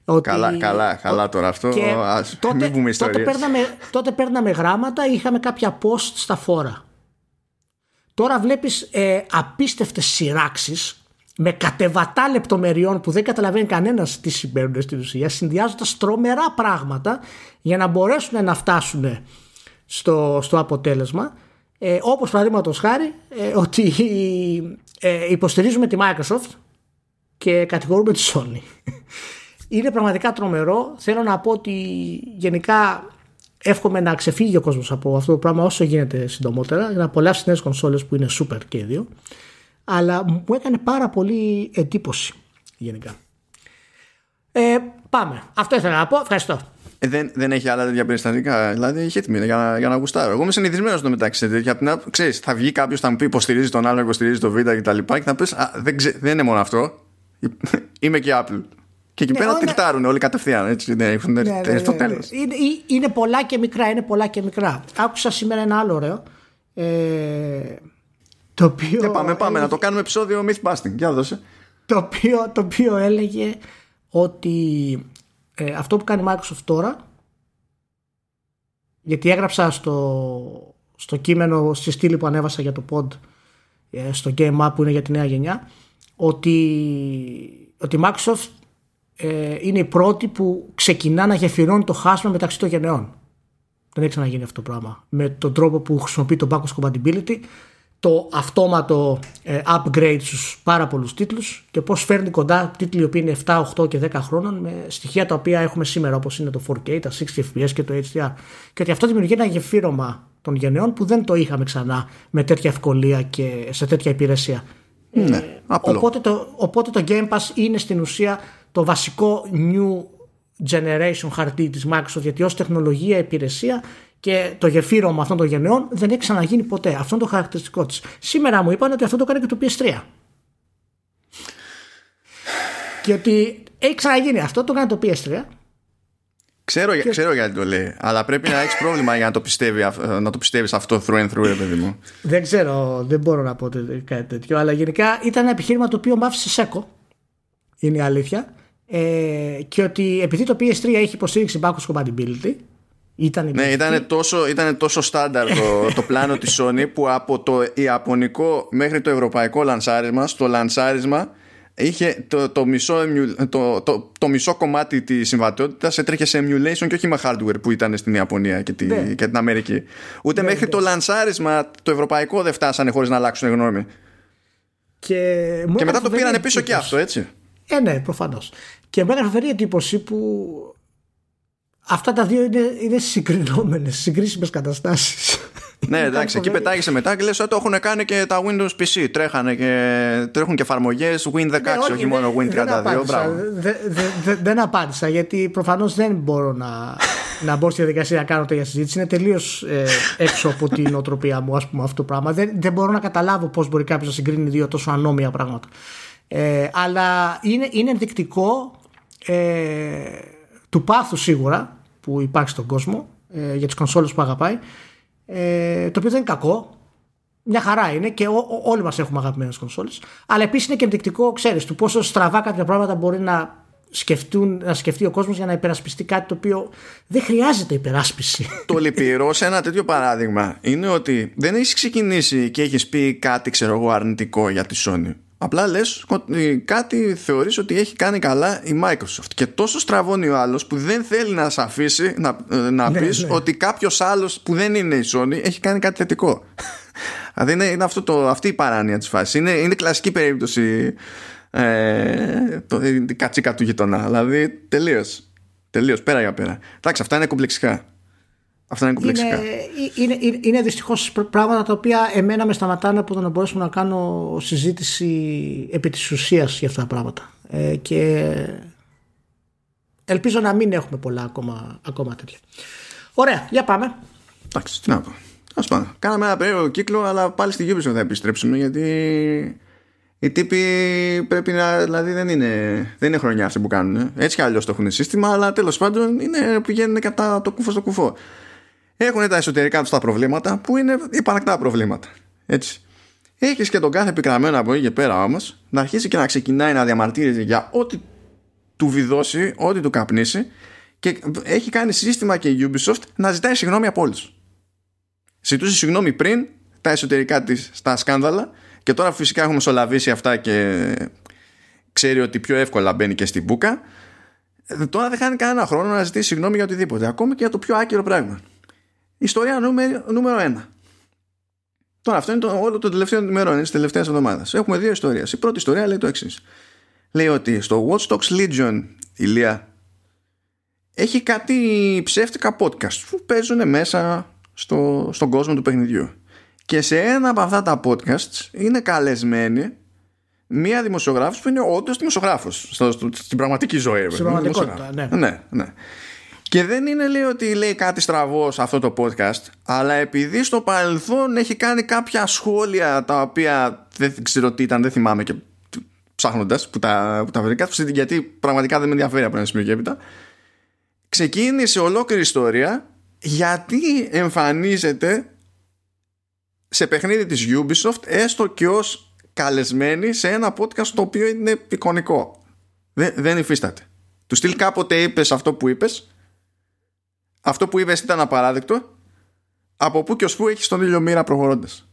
Ότι... Καλά, καλά, καλά τώρα αυτό. Ας τότε, μην πούμε τότε, παίρναμε, τότε παίρναμε γράμματα, είχαμε κάποια post στα φόρα. Τώρα βλέπεις ε, απίστευτες σειράξεις με κατεβατά λεπτομεριών που δεν καταλαβαίνει κανένας τι συμβαίνουν στην ουσία, συνδυάζοντας τρομερά πράγματα για να μπορέσουν να φτάσουν στο, στο αποτέλεσμα. Ε, Όπως παραδείγματος χάρη ε, ότι ε, υποστηρίζουμε τη Microsoft και κατηγορούμε τη Sony. Είναι πραγματικά τρομερό. Θέλω να πω ότι γενικά εύχομαι να ξεφύγει ο κόσμος από αυτό το πράγμα όσο γίνεται συντομότερα για να απολαύσει νέες κονσόλες που είναι super και οι δύο αλλά μου έκανε πάρα πολύ εντύπωση γενικά. Ε, πάμε. Αυτό ήθελα να πω. Ευχαριστώ. Ε, δεν, δεν έχει άλλα τέτοια περιστατικά. Δηλαδή, έχει έτοιμη για να, για να γουστάρω. Εγώ είμαι συνηθισμένος στο μεταξύ. Για την ξέρεις, θα βγει κάποιος, θα μου πει υποστηρίζει τον άλλο, υποστηρίζει το Β και τα λοιπά. Και θα πεις, δεν, δεν είναι μόνο αυτό. είμαι και Apple. Και εκεί ναι, πέρα τριχτάρουν όλοι κατευθείαν. Έτσι, ναι, έχουν ναι, ναι, στο ναι, τέλος. Είναι, είναι πολλά και μικρά. Είναι πολλά και μικρά. Άκουσα σήμερα ένα άλλο ωραίο. Ε, το οποίο. Ε, πάμε, πάμε να το κάνουμε επεισόδιο Mythbusting. Για δώσε. Το οποίο, το οποίο έλεγε ότι ε, αυτό που κάνει η Microsoft τώρα γιατί έγραψα στο, στο κείμενο στη στήλη που ανέβασα για το pod ε, στο Game App που είναι για τη νέα γενιά ότι, ότι η Microsoft ε, είναι η πρώτη που ξεκινά να γεφυρώνει το χάσμα μεταξύ των γενεών. Δεν έχει ξαναγίνει αυτό το πράγμα. Με τον τρόπο που χρησιμοποιεί το backwards compatibility το αυτόματο ε, upgrade στους πάρα πολλούς τίτλους και πώς φέρνει κοντά τίτλοι που είναι 7, 8 και 10 χρόνων με στοιχεία τα οποία έχουμε σήμερα όπως είναι το 4K, τα 60 fps και το HDR και ότι αυτό δημιουργεί ένα γεφύρωμα των γενεών που δεν το είχαμε ξανά με τέτοια ευκολία και σε τέτοια υπηρεσία. Ναι, ε, οπότε, το, οπότε το Game Pass είναι στην ουσία το βασικό new generation χαρτί της Microsoft γιατί ως τεχνολογία υπηρεσία και το γεφύρωμα αυτών των γενεών δεν έχει ξαναγίνει ποτέ. Αυτό είναι το χαρακτηριστικό της. Σήμερα μου είπαν ότι αυτό το κάνει και το PS3. Και ότι έχει ξαναγίνει αυτό, το κάνει το PS3. Ξέρω, και... ξέρω γιατί το λέει, αλλά πρέπει να έχεις πρόβλημα για να το, πιστεύει, να το πιστεύεις αυτό through and through, ρε παιδί μου. Δεν ξέρω, δεν μπορώ να πω κάτι τέτοιο, αλλά γενικά ήταν ένα επιχείρημα το οποίο μ' άφησε σέκο. Είναι η αλήθεια. Ε, και ότι επειδή το PS3 έχει υποστήριξη backwards compatibility, ήταν ναι, ήταν τόσο, ήταν τόσο στάνταρ το, το πλάνο της Sony που από το ιαπωνικό μέχρι το ευρωπαϊκό λανσάρισμα, στο λανσάρισμα είχε το, το, μισό, το, το, το μισό κομμάτι της συμβατότητας έτρεχε σε emulation και όχι με hardware που ήταν στην Ιαπωνία και, τη, ναι. και την Αμερική. Ούτε ναι, μέχρι ναι. το λανσάρισμα το ευρωπαϊκό δεν φτάσανε χωρίς να αλλάξουν γνώμη. Και, και μετά το πήραν πίσω και αυτό, έτσι. Ε, ναι, προφανώς. Και με φοβερή εντύπωση που αυτά τα δύο είναι, είναι συγκρινόμενες, συγκρίσιμες καταστάσεις. ναι, εντάξει, εκεί πετάγεσαι μετά και λες ότι το έχουν κάνει και τα Windows PC. Τρέχανε και, τρέχουν και εφαρμογές Win 16, ναι, όχι, μόνο Win 32. Δεν απάντησα, δεν απάντησα γιατί προφανώς δεν μπορώ να, να μπω στη διαδικασία να κάνω τέτοια συζήτηση. Είναι τελείως ε, έξω από την οτροπία μου, ας πούμε, αυτό το πράγμα. Δεν, δεν μπορώ να καταλάβω πώς μπορεί κάποιος να συγκρίνει δύο τόσο ανώμια πράγματα. Ε, αλλά είναι, είναι ενδεικτικό ε, του πάθου σίγουρα που υπάρχει στον κόσμο ε, για τις κονσόλες που αγαπάει ε, το οποίο δεν είναι κακό μια χαρά είναι και ό, όλοι μας έχουμε αγαπημένες κονσόλες αλλά επίσης είναι και ενδεικτικό ξέρεις του πόσο στραβά κάποια πράγματα μπορεί να σκεφτούν, να σκεφτεί ο κόσμος για να υπερασπιστεί κάτι το οποίο δεν χρειάζεται υπεράσπιση. Το λυπηρό σε ένα τέτοιο παράδειγμα είναι ότι δεν έχεις ξεκινήσει και έχεις πει κάτι ξέρω εγώ αρνητικό για τη Sony. Απλά λες κάτι θεωρείς ότι έχει κάνει καλά η Microsoft. Και τόσο στραβώνει ο άλλος που δεν θέλει να σε αφήσει να, να ναι, πεις ναι. ότι κάποιος άλλος που δεν είναι η Sony έχει κάνει κάτι θετικό. δηλαδή είναι, είναι αυτό το, αυτή η παράνοια της φάσης. Είναι, είναι κλασική περίπτωση ε, το, η κατσίκα του γειτονά. Δηλαδή τελείως. Τελείως πέρα για πέρα. Εντάξει, αυτά είναι κομπλεξικά. Αυτά είναι κομπλεξικά. Είναι, είναι, είναι, είναι δυστυχώ πράγματα τα οποία εμένα με σταματάνε από το να μπορέσουμε να κάνω συζήτηση επί της ουσίας για αυτά τα πράγματα. Ε, και ελπίζω να μην έχουμε πολλά ακόμα, ακόμα τέτοια. Ωραία, για πάμε. Εντάξει, τι να πω. Ας πάμε. Κάναμε ένα περίεργο κύκλο, αλλά πάλι στη Ubisoft θα επιστρέψουμε γιατί οι τύποι πρέπει να. Δηλαδή δεν είναι, δεν είναι χρονιά αυτοί που κάνουν. Έτσι κι αλλιώς το έχουν σύστημα, αλλά τέλος πάντων είναι, πηγαίνουν κατά το κουφό στο κουφό έχουν τα εσωτερικά τους τα προβλήματα που είναι υπαρκτά προβλήματα. Έτσι. Έχεις και τον κάθε επικραμμένο από εκεί και πέρα όμως να αρχίσει και να ξεκινάει να διαμαρτύρεται για ό,τι του βιδώσει ό,τι του καπνίσει και έχει κάνει σύστημα και η Ubisoft να ζητάει συγγνώμη από όλους. Ζητούσε συγγνώμη πριν τα εσωτερικά της στα σκάνδαλα και τώρα φυσικά έχουμε σολαβήσει αυτά και ξέρει ότι πιο εύκολα μπαίνει και στην μπουκα. Ε, τώρα δεν χάνει κανένα χρόνο να ζητήσει συγγνώμη για οτιδήποτε, ακόμη και για το πιο άκυρο πράγμα. Ιστορία νούμερο, νούμερο 1. Τώρα αυτό είναι το, όλο το τελευταίο ημερών, είναι τη τελευταία εβδομάδα. Έχουμε δύο ιστορίες. Η πρώτη ιστορία λέει το εξής. Λέει ότι στο Watch Dogs Legion, ηλία, έχει κάτι ψεύτικα podcast που παίζουν μέσα στο, στον κόσμο του παιχνιδιού. Και σε ένα από αυτά τα podcasts είναι καλεσμένη μία δημοσιογράφος που είναι όντως δημοσιογράφος στην πραγματική ζωή. Στην πραγματικότητα, ναι. ναι. Ναι, Και δεν είναι λέει ότι λέει κάτι στραβός σε αυτό το podcast, αλλά επειδή στο παρελθόν έχει κάνει κάποια σχόλια τα οποία δεν ξέρω τι ήταν, δεν θυμάμαι και ψάχνοντας που τα, που τα βρήκα, γιατί πραγματικά δεν με ενδιαφέρει από ένα σημείο και έπειτα. Ξεκίνησε ολόκληρη ιστορία γιατί εμφανίζεται σε παιχνίδι της Ubisoft έστω και ως καλεσμένη σε ένα podcast το οποίο είναι εικονικό. Δεν, δεν υφίσταται. Του στυλ κάποτε είπες αυτό που είπες αυτό που είπες ήταν απαράδεκτο από πού και ως πού έχεις τον ήλιο μοίρα προχωρώντας.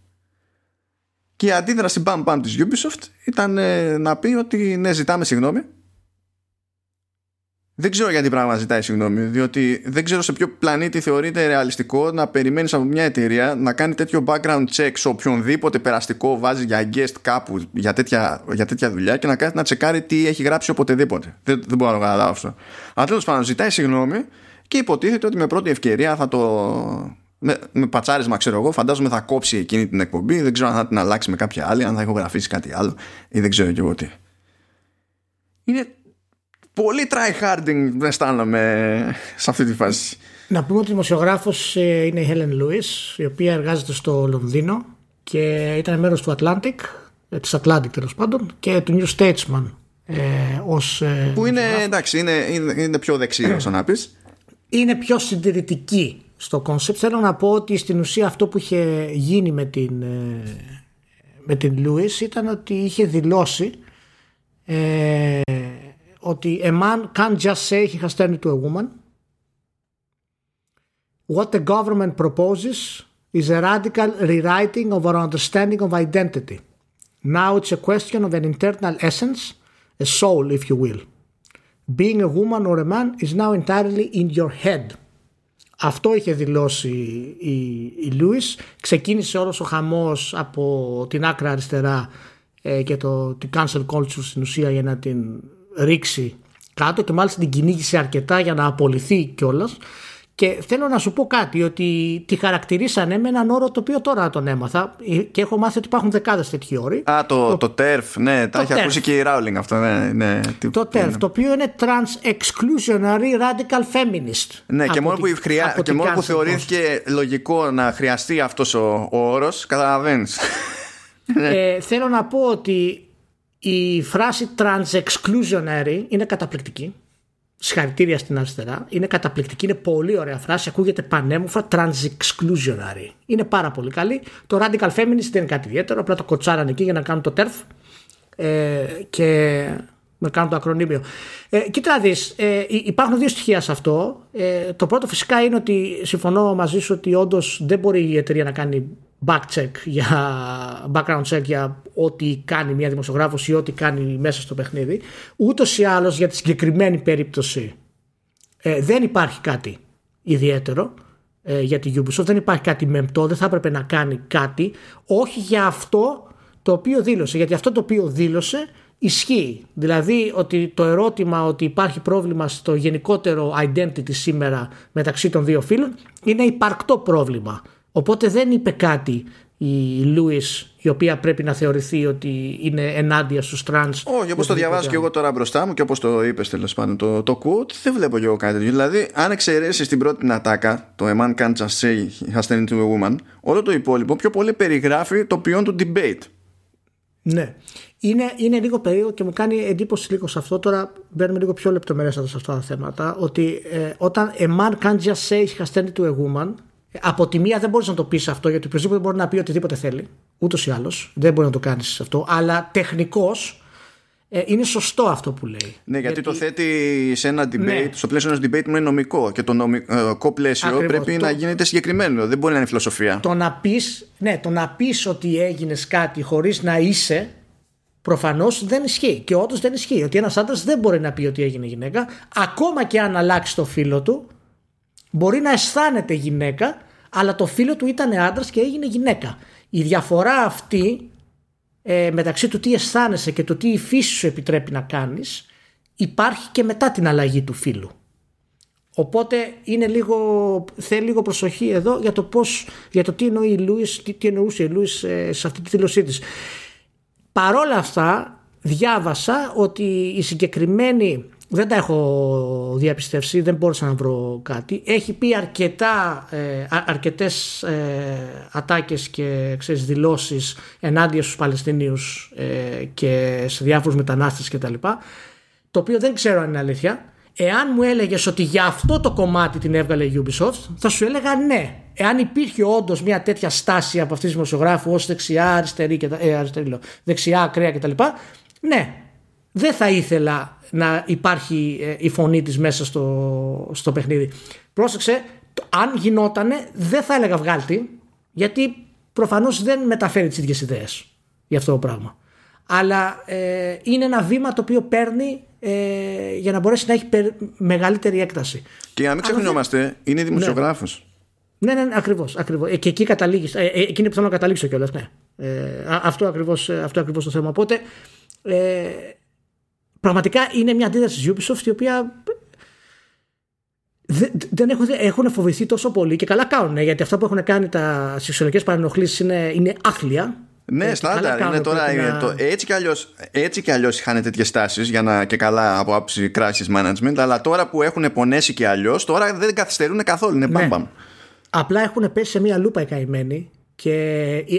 Και η αντίδραση μπαμ μπαμ της Ubisoft ήταν ε, να πει ότι ναι ζητάμε συγγνώμη δεν ξέρω γιατί πράγμα ζητάει συγγνώμη, διότι δεν ξέρω σε ποιο πλανήτη θεωρείται ρεαλιστικό να περιμένεις από μια εταιρεία να κάνει τέτοιο background check σε οποιονδήποτε περαστικό βάζει για guest κάπου για τέτοια, για τέτοια δουλειά και να κάνει να τσεκάρει τι έχει γράψει οποτεδήποτε. Δεν, δεν μπορώ να το καταλάβω αυτό. Αλλά τέλος πάντων, ζητάει συγγνώμη και υποτίθεται ότι με πρώτη ευκαιρία θα το. Με, με πατσάρισμα, ξέρω εγώ, φαντάζομαι θα κόψει εκείνη την εκπομπή. Δεν ξέρω αν θα την αλλάξει με κάποια άλλη, αν θα ηχογραφήσει κάτι άλλο ή δεν ξέρω και εγώ τι. Είναι πολύ try harding αισθάνομαι σε αυτή τη φάση. Να πούμε ότι ο δημοσιογράφος ε, είναι η Helen Lewis, η οποία εργάζεται στο Λονδίνο και ήταν μέρος του Atlantic, ε, της Atlantic τέλος πάντων, και του New Statesman. Ε, ως, ε, που είναι, εντάξει, είναι, είναι, είναι πιο δεξί, όσο να πεις. Είναι πιο συντηρητική στο concept. Θέλω να πω ότι στην ουσία αυτό που είχε γίνει με την, με την Lewis ήταν ότι είχε δηλώσει ε, ότι a man can't just say he has turned into a woman. What the government proposes is a radical rewriting of our understanding of identity. Now it's a question of an internal essence, a soul if you will. Being a woman or a man is now entirely in your head. Αυτό είχε δηλώσει η, η Λούις. Ξεκίνησε όλος ο χαμός από την άκρα αριστερά ε, και το, την cancel culture στην ουσία για να την ρίξει κάτω και μάλιστα την κυνήγησε αρκετά για να απολυθεί κιόλας. Και θέλω να σου πω κάτι, ότι τη χαρακτηρίσανε με έναν όρο το οποίο τώρα τον έμαθα και έχω μάθει ότι υπάρχουν δεκάδες τέτοιοι όροι. Α, το, το, TERF, ναι, τα έχει ακούσει και η Rowling αυτό. Ναι, ναι, το TERF, το οποίο είναι Trans Exclusionary Radical Feminist. Ναι, και μόνο που, χρειά, και μόνο που θεωρήθηκε λογικό να χρειαστεί αυτός ο, ο όρος, καταλαβαίνεις. Ε, θέλω να πω ότι η φράση trans-exclusionary είναι καταπληκτική. Συγχαρητήρια στην αριστερά. Είναι καταπληκτική, είναι πολύ ωραία φράση. Ακούγεται πανέμορφα. Trans-exclusionary. Είναι πάρα πολύ καλή. Το radical feminist δεν είναι κάτι ιδιαίτερο. Απλά το κοτσάραν εκεί για να κάνουν το TERF. Ε, και με κάνουν το ακρονίμιο. Ε, κοίτα να δεις, ε, υπάρχουν δύο στοιχεία σε αυτό. Ε, το πρώτο φυσικά είναι ότι συμφωνώ μαζί σου ότι όντως δεν μπορεί η εταιρεία να κάνει back check για background check για ό,τι κάνει μια δημοσιογράφος ή ό,τι κάνει μέσα στο παιχνίδι. Ούτως ή άλλως για τη συγκεκριμένη περίπτωση ε, δεν υπάρχει κάτι ιδιαίτερο ε, για τη Ubisoft, δεν υπάρχει κάτι μεμπτό, δεν θα έπρεπε να κάνει κάτι, όχι για αυτό το οποίο δήλωσε, γιατί αυτό το οποίο δήλωσε ισχύει. Δηλαδή ότι το ερώτημα ότι υπάρχει πρόβλημα στο γενικότερο identity σήμερα μεταξύ των δύο φύλων είναι υπαρκτό πρόβλημα. Οπότε δεν είπε κάτι η Lewis η οποία πρέπει να θεωρηθεί ότι είναι ενάντια στους τρανς. Όχι όπως το διαβάζω και εγώ τώρα μπροστά μου και όπως το είπες τέλος πάντων το, το quote δεν βλέπω και εγώ κάτι τέτοιο. Δηλαδή αν εξαιρέσεις την πρώτη ατάκα το A man can't just say he has turned into a woman όλο το υπόλοιπο πιο πολύ περιγράφει το ποιόν του debate. Ναι είναι, είναι λίγο περίεργο και μου κάνει εντύπωση λίγο σε αυτό. Τώρα μπαίνουμε λίγο πιο λεπτομερέστατα σε αυτά τα θέματα. Ότι ε, όταν a man can't just say he has turned into a woman, από τη μία δεν μπορείς να το πεις αυτό, γιατί οποιοδήποτε μπορεί να πει οτιδήποτε θέλει. Ούτως ή άλλως. Δεν μπορεί να το κάνεις αυτό. Αλλά τεχνικώς ε, είναι σωστό αυτό που λέει. Ναι, γιατί, το θέτει σε ένα debate, ναι. στο πλαίσιο ενός debate με νομικό. Και το νομικό πλαίσιο Ακριβώς. πρέπει να γίνεται συγκεκριμένο. Δεν μπορεί να είναι φιλοσοφία. Το να πεις ναι, το να πεις ότι έγινες κάτι χωρίς να είσαι, προφανώς δεν ισχύει. Και όντως δεν ισχύει. Ότι ένας άντρας δεν μπορεί να πει ότι έγινε γυναίκα, ακόμα και αν αλλάξει το φίλο του, μπορεί να αισθάνεται γυναίκα, αλλά το φίλο του ήταν άντρας και έγινε γυναίκα. Η διαφορά αυτή ε, μεταξύ του τι αισθάνεσαι και το τι η φύση σου επιτρέπει να κάνεις υπάρχει και μετά την αλλαγή του φίλου. Οπότε είναι λίγο, θέλει λίγο προσοχή εδώ για το, πώς, για το τι εννοεί η Λούις, τι, τι εννοούσε η Λούις ε, σε αυτή τη δήλωσή της. Παρόλα αυτά διάβασα ότι η συγκεκριμένη δεν τα έχω διαπιστεύσει, δεν μπόρεσα να βρω κάτι. Έχει πει αρκετά, ε, αρκετές ε, ατάκες και ξέρεις, δηλώσεις ενάντια στους Παλαιστινίους ε, και σε διάφορους μετανάστες κτλ. Το οποίο δεν ξέρω αν είναι αλήθεια. Εάν μου έλεγες ότι για αυτό το κομμάτι την έβγαλε η Ubisoft, θα σου έλεγα ναι. Εάν υπήρχε όντως μια τέτοια στάση από αυτής της δημοσιογράφου ως δεξιά, αριστερή, και, ε, αριστερή, δεξιά, ακραία κτλ. Ναι, δεν θα ήθελα να υπάρχει ε, η φωνή της μέσα στο, στο παιχνίδι. Πρόσεξε, αν γινότανε δεν θα έλεγα βγάλτη γιατί προφανώς δεν μεταφέρει τις ίδιες ιδέες για αυτό το πράγμα. Αλλά ε, είναι ένα βήμα το οποίο παίρνει ε, για να μπορέσει να έχει μεγαλύτερη έκταση. Και να μην ξεχνιόμαστε, είναι δημοσιογράφος. Ναι, ναι, ναι ακριβώς, ακριβώς. και εκεί καταλήγεις, ε, εκείνη που θέλω να καταλήξω κιόλας, ναι. αυτό, ακριβώς, αυτό ακριβώς το θέμα. Οπότε πραγματικά είναι μια αντίδραση της Ubisoft η οποία δεν έχουν, έχουν φοβηθεί τόσο πολύ και καλά κάνουν γιατί αυτά που έχουν κάνει τα σεξουαλικές παρενοχλήσεις είναι, είναι άθλια ναι, στάνταρ. Είναι τώρα, είναι το, έτσι, κι αλλιώς, έτσι κι αλλιώς είχαν τέτοιες τάσεις για να και καλά από άψη crisis management. Αλλά τώρα που έχουν πονέσει και αλλιώς, τώρα δεν καθυστερούν καθόλου. Είναι ναι. μπαμ. Απλά έχουν πέσει σε μία λούπα οι καημένοι και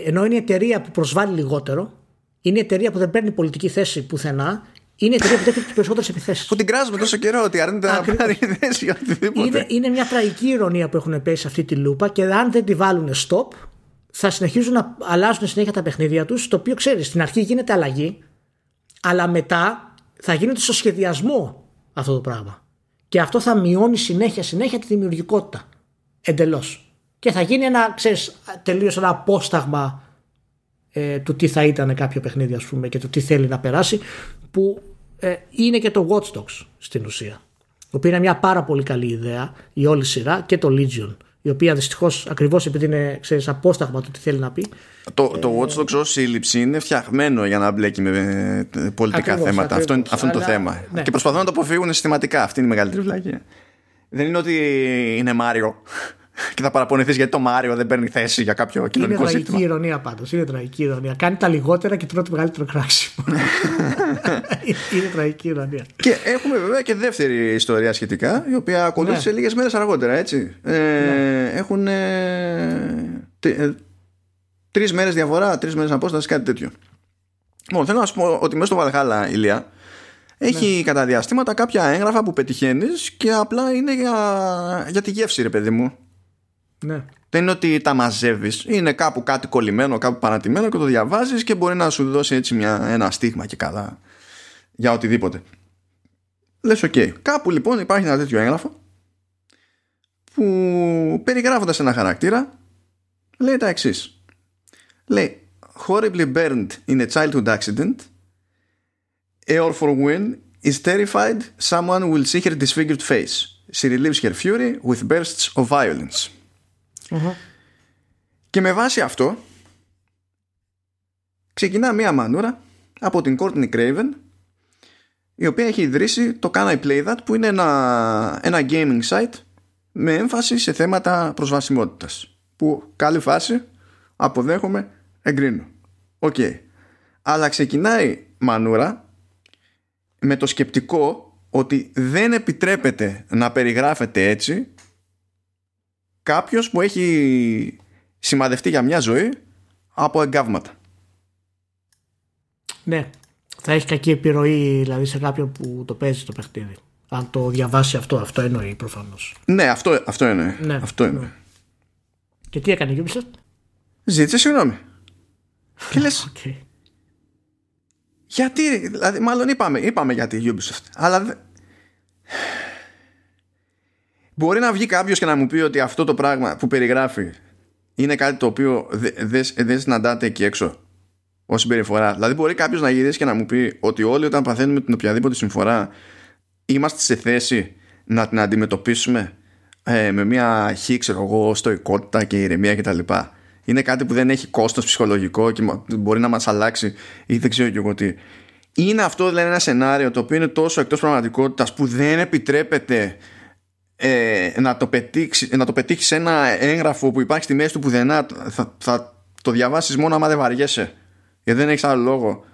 ενώ είναι η εταιρεία που προσβάλλει λιγότερο, είναι η εταιρεία που δεν παίρνει πολιτική θέση πουθενά είναι η εταιρεία που δέχεται τις περισσότερες επιθέσεις. Που την κράζουμε τόσο καιρό ότι αρνείται να πάρει θέση για οτιδήποτε. Είναι, είναι μια τραγική ηρωνία που έχουν πέσει σε αυτή τη λούπα και αν δεν τη βάλουν stop, θα συνεχίζουν να αλλάζουν συνέχεια τα παιχνίδια τους. Το οποίο ξέρεις, στην αρχή γίνεται αλλαγή, αλλά μετά θα γίνεται στο σχεδιασμό αυτό το πράγμα. Και αυτό θα μειώνει συνέχεια, συνέχεια τη δημιουργικότητα. Εντελώς. Και θα γίνει ένα, ξέρεις, τελείως ένα απόσταγμα ε, του τι θα ήταν κάποιο παιχνίδι, ας πούμε, και του τι θέλει να περάσει, που ε, είναι και το Watch Dogs στην ουσία. Το οποίο είναι μια πάρα πολύ καλή ιδέα η όλη σειρά και το Legion. Η οποία δυστυχώς ακριβώς επειδή είναι ξέρεις, απόσταγμα του τι θέλει να πει. Το, το Watch Dogs ως σύλληψη είναι φτιαγμένο για να μπλέκει με ε, πολιτικά θέματα. αυτό, είναι, αυτό είναι το θέμα. Ναι. Και προσπαθούν να το αποφύγουν συστηματικά. Αυτή είναι η μεγαλύτερη βλάκια. Δεν είναι ότι είναι Μάριο και θα παραπονεθεί γιατί το Μάριο δεν παίρνει θέση για κάποιο κοινωνικό είναι ζήτημα. Είναι τραγική ηρωνία πάντως. Είναι τραγική ηρωνία. Κάνει τα λιγότερα και τρώει το μεγαλύτερο κράξιμο. είναι τραγική ηρωνία. Και έχουμε βέβαια και δεύτερη ιστορία σχετικά, η οποία ακολούθησε ναι. λίγες μέρες αργότερα, έτσι. Ε, ναι. Έχουν ε, ε, τρεις μέρες διαφορά, τρεις μέρες απόσταση, κάτι τέτοιο. Λοιπόν, θέλω να σου πω ότι μέσα στο Valhalla, Ηλία, έχει ναι. κατά διαστήματα κάποια έγγραφα που πετυχαίνεις και απλά είναι για, για τη γεύση, ρε παιδί μου. Ναι. Δεν είναι ότι τα μαζεύεις. Είναι κάπου κάτι κολλημένο, κάπου παρατημένο και το διαβάζεις και μπορεί να σου δώσει έτσι μια, ένα στίγμα και καλά για οτιδήποτε. Λες, ok. Okay. Κάπου λοιπόν υπάρχει ένα τέτοιο έγγραφο που περιγράφοντας ένα χαρακτήρα λέει τα εξής. Λέει horribly burned in a childhood accident or for when is terrified someone will see her disfigured face. She relieves her fury with bursts of violence. Και με βάση αυτό ξεκινά μία μανούρα από την Courtney Craven η οποία έχει ιδρύσει το Can I Play That που είναι ένα, ένα gaming site με έμφαση σε θέματα προσβασιμότητας που καλή φάση αποδέχομαι εγκρίνω. Οκ. Αλλά ξεκινάει μανούρα με το σκεπτικό ότι δεν επιτρέπεται να περιγράφεται έτσι κάποιος που έχει σημαδευτεί για μια ζωή από εγκάβματα. Ναι, θα έχει κακή επιρροή δηλαδή σε κάποιον που το παίζει το παιχνίδι. Αν το διαβάσει αυτό, αυτό εννοεί προφανώς. Ναι, αυτό, αυτό εννοεί. Ναι, αυτό εννοεί. Ναι. Και τι έκανε η Ubisoft? Ζήτησε συγγνώμη. Και λες, okay. Γιατί, δηλαδή, μάλλον είπαμε, είπαμε για τη Ubisoft, αλλά μπορεί να βγει κάποιος και να μου πει ότι αυτό το πράγμα που περιγράφει είναι κάτι το οποίο δεν δε, συναντάτε εκεί έξω ως συμπεριφορά. Δηλαδή, μπορεί κάποιος να γυρίσει και να μου πει ότι όλοι όταν παθαίνουμε την οποιαδήποτε συμφορά είμαστε σε θέση να την αντιμετωπίσουμε ε, με μια χή, ξέρω εγώ, στοικότητα και ηρεμία κτλ. Είναι κάτι που δεν έχει κόστος ψυχολογικό και μπορεί να μας αλλάξει ή δεν ξέρω και εγώ τι. Είναι αυτό δηλαδή ένα σενάριο το οποίο είναι τόσο εκτός πραγματικότητας που δεν επιτρέπεται ε, να, το πετύχει, να το πετύχεις σε ένα έγγραφο που υπάρχει στη μέση του πουδενά θα, θα το διαβάσεις μόνο άμα δεν βαριέσαι γιατί δεν έχεις άλλο λόγο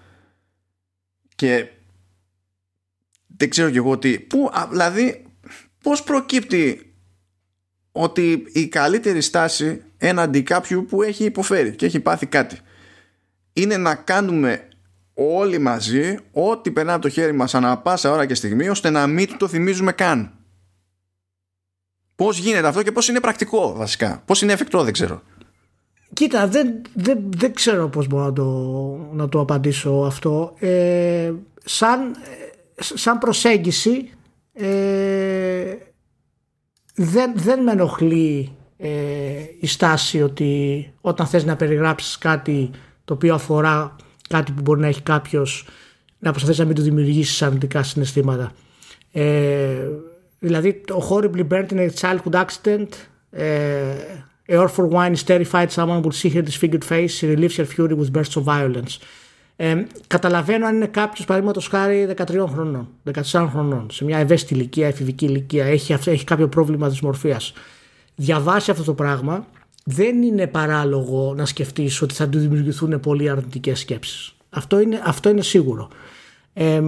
και δεν ξέρω κι εγώ τι που, δηλαδή πώς προκύπτει ότι η καλύτερη στάση έναντι κάποιου που έχει υποφέρει και έχει πάθει κάτι είναι να κάνουμε όλοι μαζί ό,τι περνά από το χέρι μας ανά πάσα ώρα και στιγμή ώστε να μην το θυμίζουμε καν. Πώς γίνεται αυτό και πώς είναι πρακτικό βασικά. Πώς είναι εφικτό δεν ξέρω. Κοίτα, δεν, δεν, δεν ξέρω πώς μπορώ να το, να το απαντήσω αυτό. Ε, σαν, σαν προσέγγιση ε, δεν, δεν με ενοχλεί ε, η στάση ότι όταν θες να περιγράψεις κάτι το οποίο αφορά κάτι που μπορεί να έχει κάποιος να προσπαθείς να μην του δημιουργήσεις αρνητικά συναισθήματα. Ε, δηλαδή το horribly burnt in a childhood accident ε, A or for wine is terrified someone would see her disfigured face she relieves her fury with bursts of violence. Ε, καταλαβαίνω αν είναι κάποιος, παραδείγματος χάρη 13 χρονών, 14 χρονών, σε μια ευαίσθητη ηλικία, εφηβική ηλικία, έχει, έχει κάποιο πρόβλημα δυσμορφίας. Διαβάσει αυτό το πράγμα, δεν είναι παράλογο να σκεφτείς ότι θα του δημιουργηθούν πολύ αρνητικές σκέψεις. Αυτό είναι, αυτό είναι σίγουρο. Ε,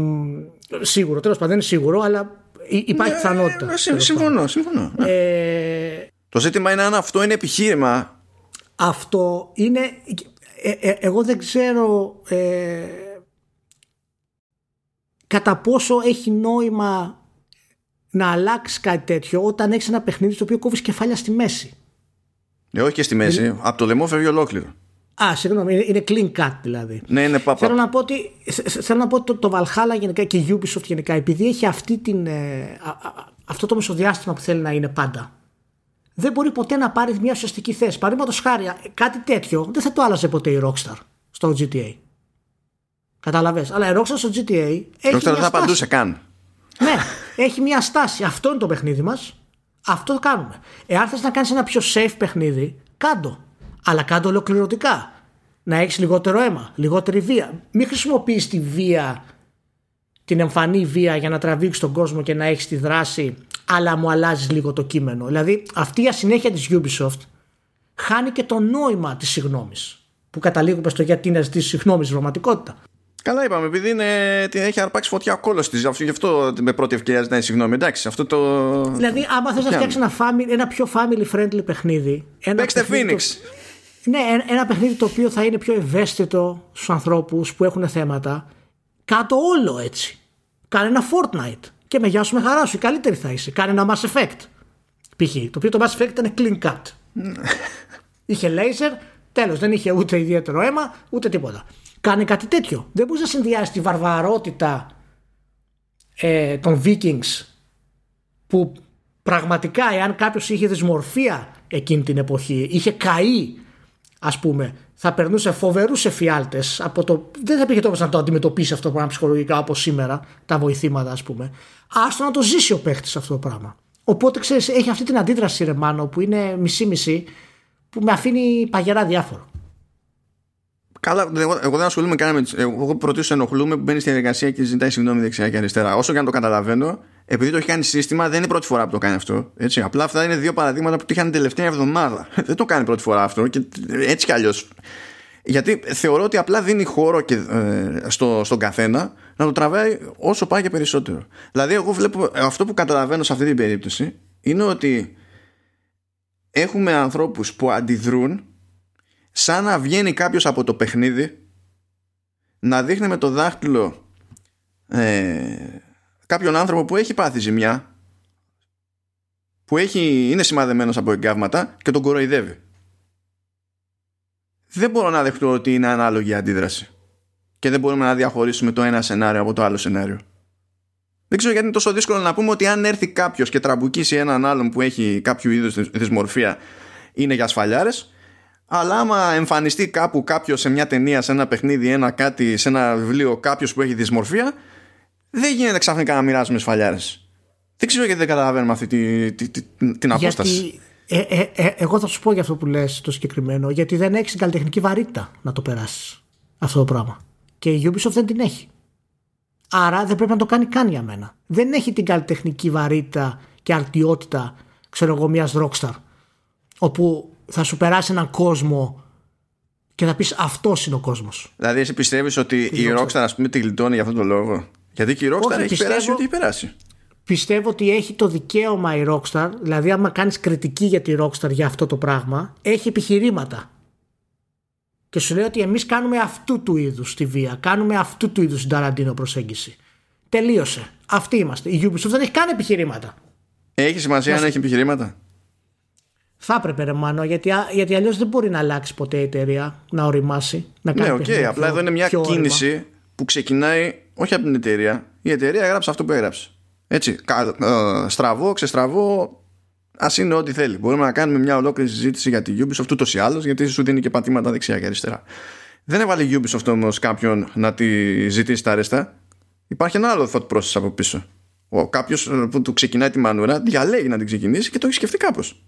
σίγουρο, τέλος πάντων δεν είναι σίγουρο, αλλά υπάρχει ναι, πιθανότητα. συμφωνώ, συμφωνώ. Ε, το ζήτημα είναι αν αυτό είναι επιχείρημα. Αυτό είναι ε, ε, εγώ δεν ξέρω ε, κατά πόσο έχει νόημα να αλλάξει κάτι τέτοιο όταν έχεις ένα παιχνίδι στο οποίο κόβεις κεφάλια στη μέση. Ε, όχι και στη μέση. Είναι... Από το λαιμό φεύγει ολόκληρο. Α, συγγνώμη, είναι clean cut δηλαδή. Ναι, είναι παπα. Θέλω να πω ότι, θέλω να πω το, το Valhalla γενικά και η Ubisoft γενικά, επειδή έχει αυτή την, ε, αυτό το μεσοδιάστημα που θέλει να είναι πάντα δεν μπορεί ποτέ να πάρει μια ουσιαστική θέση. Παραδείγματος χάρη, κάτι τέτοιο δεν θα το άλλαζε ποτέ η Rockstar στο GTA. Καταλαβες. Αλλά η Rockstar στο GTA. Η Rockstar δεν θα απαντούσε καν. Ναι, έχει μια στάση. Αυτό είναι το παιχνίδι μας. Αυτό το κάνουμε. Εάν θες να κάνεις ένα πιο safe παιχνίδι, κάντο. Αλλά κάντο ολοκληρωτικά. Να έχεις λιγότερο αίμα, λιγότερη βία. Μην χρησιμοποιείς τη βία, την εμφανή βία για να τραβήξεις τον κόσμο και να έχεις τη δράση αλλά μου αλλάζεις λίγο το κείμενο. Δηλαδή αυτή η ασυνέχεια της Ubisoft χάνει και το νόημα της συγνώμης που καταλήγουμε στο γιατί να ζητήσεις συγγνώμη στην πραγματικότητα. Καλά είπαμε, επειδή είναι, την έχει αρπάξει φωτιά ο κόλος της. Γι' αυτό με πρώτη ευκαιρία ζητάει συγγνώμη. Εντάξει, αυτό το. Δηλαδή, άμα θες να φτιάξεις ένα, ένα πιο family friendly παιχνίδι. Παίξτε Phoenix. Ναι, ένα παιχνίδι το οποίο θα είναι πιο ευαίσθητο στους ανθρώπους που έχουν θέματα. Κάτω όλο έτσι. Κάνε ένα Fortnite και με γεια σου με χαρά σου. Η καλύτερη θα είσαι. Κάνε ένα Mass Effect. Π.χ. Το οποίο το Mass Effect ήταν clean cut. είχε laser, τέλος. Δεν είχε ούτε ιδιαίτερο αίμα, ούτε τίποτα. Κάνε κάτι τέτοιο. Δεν μπορείς να συνδυάσεις τη βαρβαρότητα ε, των Vikings που πραγματικά εάν κάποιος είχε δυσμορφία εκείνη την εποχή, είχε καεί ας πούμε θα περνούσε φοβερούς εφιάλτες από το. Δεν θα υπήρχε τρόπος να το αντιμετωπίσει αυτό το πράγμα ψυχολογικά όπως σήμερα, τα βοηθήματα ας πούμε. Άστο να το ζήσει ο παίχτης αυτό το πράγμα. Οπότε ξέρεις, έχει αυτή την αντίδραση ρε Μάνο που είναι μισή-μισή που με αφήνει παγερά διάφορο. Καλά, εγώ, εγώ δεν ασχολούμαι καν με Εγώ προτίσω ενοχλούμε που μπαίνει στη διαδικασία και ζητάει συγγνώμη δεξιά και αριστερά. Όσο και αν το καταλαβαίνω, επειδή το έχει κάνει σύστημα, δεν είναι πρώτη φορά που το κάνει αυτό. Έτσι. Απλά αυτά είναι δύο παραδείγματα που το είχαν την τελευταία εβδομάδα. δεν το κάνει πρώτη φορά αυτό και έτσι κι αλλιώς. Γιατί θεωρώ ότι απλά δίνει χώρο και, ε, στο, στον καθένα να το τραβάει όσο πάει και περισσότερο. Δηλαδή, εγώ βλέπω αυτό που καταλαβαίνω σε αυτή την περίπτωση είναι ότι έχουμε ανθρώπους που αντιδρούν σαν να βγαίνει κάποιος από το παιχνίδι να δείχνει με το δάχτυλο ε, κάποιον άνθρωπο που έχει πάθει ζημιά που έχει, είναι σημαδεμένος από εγκάβματα και τον κοροϊδεύει. Δεν μπορώ να δεχτώ ότι είναι ανάλογη αντίδραση. και δεν μπορούμε να διαχωρίσουμε το ένα σενάριο από το άλλο σενάριο. Δεν ξέρω γιατί είναι τόσο δύσκολο να πούμε ότι αν έρθει κάποιος και τραμπουκίσει έναν άλλον που έχει κάποιο είδους δυσμορφία είναι για ασφαλιάρες. Αλλά άμα εμφανιστεί κάπου κάποιος σε μια ταινία, σε ένα παιχνίδι, ένα κάτι, σε ένα βιβλίο, κάποιος που έχει δυσμορφία, δεν γίνεται ξαφνικά να μοιράζουμε σφαλιάρες. Δεν ξέρω γιατί δεν καταλαβαίνουμε αυτή τη, τη, τη, την απόσταση. Γιατί, ε, ε, ε, εγώ θα σου πω για αυτό που λες το συγκεκριμένο, γιατί δεν έχεις την καλλιτεχνική βαρύτητα να το περάσεις αυτό το πράγμα. Και η Ubisoft δεν την έχει. Άρα δεν πρέπει να το κάνει καν για μένα. Δεν έχει την καλλιτεχνική βαρύτητα και αρτιότητα, ξέρω εγώ, μιας Rockstar, όπου θα σου περάσει έναν κόσμο και θα πεις αυτός είναι ο κόσμος. Δηλαδή, εσύ πιστεύεις ότι η Rockstar, ας πούμε, τη γλιτώνει για αυτόν τον λόγο; Γιατί και η Rockstar Όχι, έχει πιστεύω, περάσει ό,τι έχει περάσει. Πιστεύω ότι έχει το δικαίωμα η Rockstar, δηλαδή, άμα κάνεις κριτική για τη Rockstar για αυτό το πράγμα, έχει επιχειρήματα. Και σου λέει ότι εμείς κάνουμε αυτού του είδους τη βία, κάνουμε αυτού του είδους την Ταραντίνο προσέγγιση. Τελείωσε. Αυτοί είμαστε. Η Ubisoft δεν έχει καν επιχειρήματα. Έχει σημασία να έχει επιχειρήματα; Θα έπρεπε ρε Μάνο, γιατί, γιατί αλλιώς δεν μπορεί να αλλάξει ποτέ η εταιρεία, να οριμάσει. Να κάνει ναι, OK, okay, απλά εδώ είναι μια κίνηση που ξεκινάει όχι από την εταιρεία. Η εταιρεία έγραψε αυτό που έγραψε. Έτσι, ε, στραβό, ξεστραβό, ας είναι ό,τι θέλει. Μπορούμε να κάνουμε μια ολόκληρη συζήτηση για τη Ubisoft ούτως ή άλλως, γιατί σου δίνει και πατήματα δεξιά και αριστερά. Δεν έβαλε η Ubisoft όμως κάποιον να τη ζητήσει τα αρέστα. Υπάρχει ένα άλλο thought process από πίσω. Κάποιος ε, που του ξεκινάει τη μανούρα διαλέγει να την ξεκινήσει και το έχει σκεφτεί κάπως.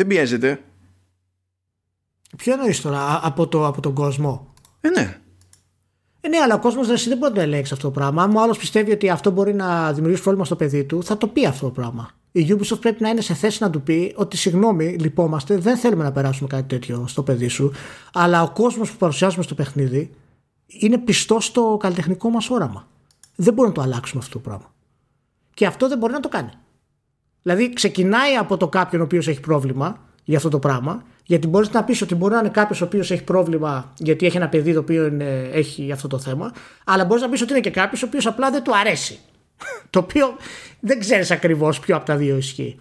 Δεν πιέζεται. Ποιο εννοείς τώρα, από, το, από τον κόσμο; Ε, ναι. Ε, ναι, αλλά ο κόσμος δεν, δεν μπορεί να το ελέγξει αυτό το πράγμα. Αν ο άλλος πιστεύει ότι αυτό μπορεί να δημιουργήσει πρόβλημα στο παιδί του, θα το πει αυτό το πράγμα. Η Ubisoft πρέπει να είναι σε θέση να του πει ότι συγγνώμη, λυπόμαστε, δεν θέλουμε να περάσουμε κάτι τέτοιο στο παιδί σου, αλλά ο κόσμος που παρουσιάζουμε στο παιχνίδι είναι πιστό στο καλλιτεχνικό μας όραμα. Δεν μπορούμε να το αλλάξουμε αυτό το πράγμα. Και αυτό δεν μπορεί να το κάνει. Δηλαδή ξεκινάει από το κάποιον ο οποίος έχει πρόβλημα για αυτό το πράγμα, γιατί μπορείς να πεις ότι μπορεί να είναι κάποιος ο οποίος έχει πρόβλημα γιατί έχει ένα παιδί το οποίο είναι, έχει αυτό το θέμα, αλλά μπορείς να πεις ότι είναι και κάποιος ο οποίος απλά δεν του αρέσει. το οποίο δεν ξέρεις ακριβώς ποιο από τα δύο ισχύει.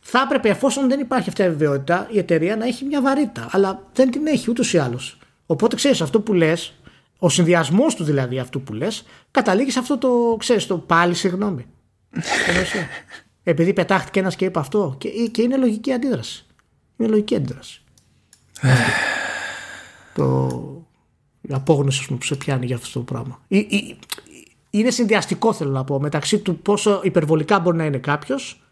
Θα έπρεπε, εφόσον δεν υπάρχει αυτή η βεβαιότητα, η εταιρεία να έχει μια βαρύτητα, αλλά δεν την έχει ούτως ή άλλως. Οπότε ξέρεις αυτό που λες, ο συνδυασμός του δηλαδή αυτού που λες, καταλήγει σε αυτό το, ξέρεις, το πάλι συγγνώμη. Επειδή πετάχτηκε ένας και είπε αυτό. Και, και είναι λογική αντίδραση. Είναι λογική αντίδραση. το, η απόγνωση που σε πιάνει για αυτό το πράγμα. είναι συνδυαστικό θέλω να πω μεταξύ του πόσο υπερβολικά μπορεί να είναι κάποιος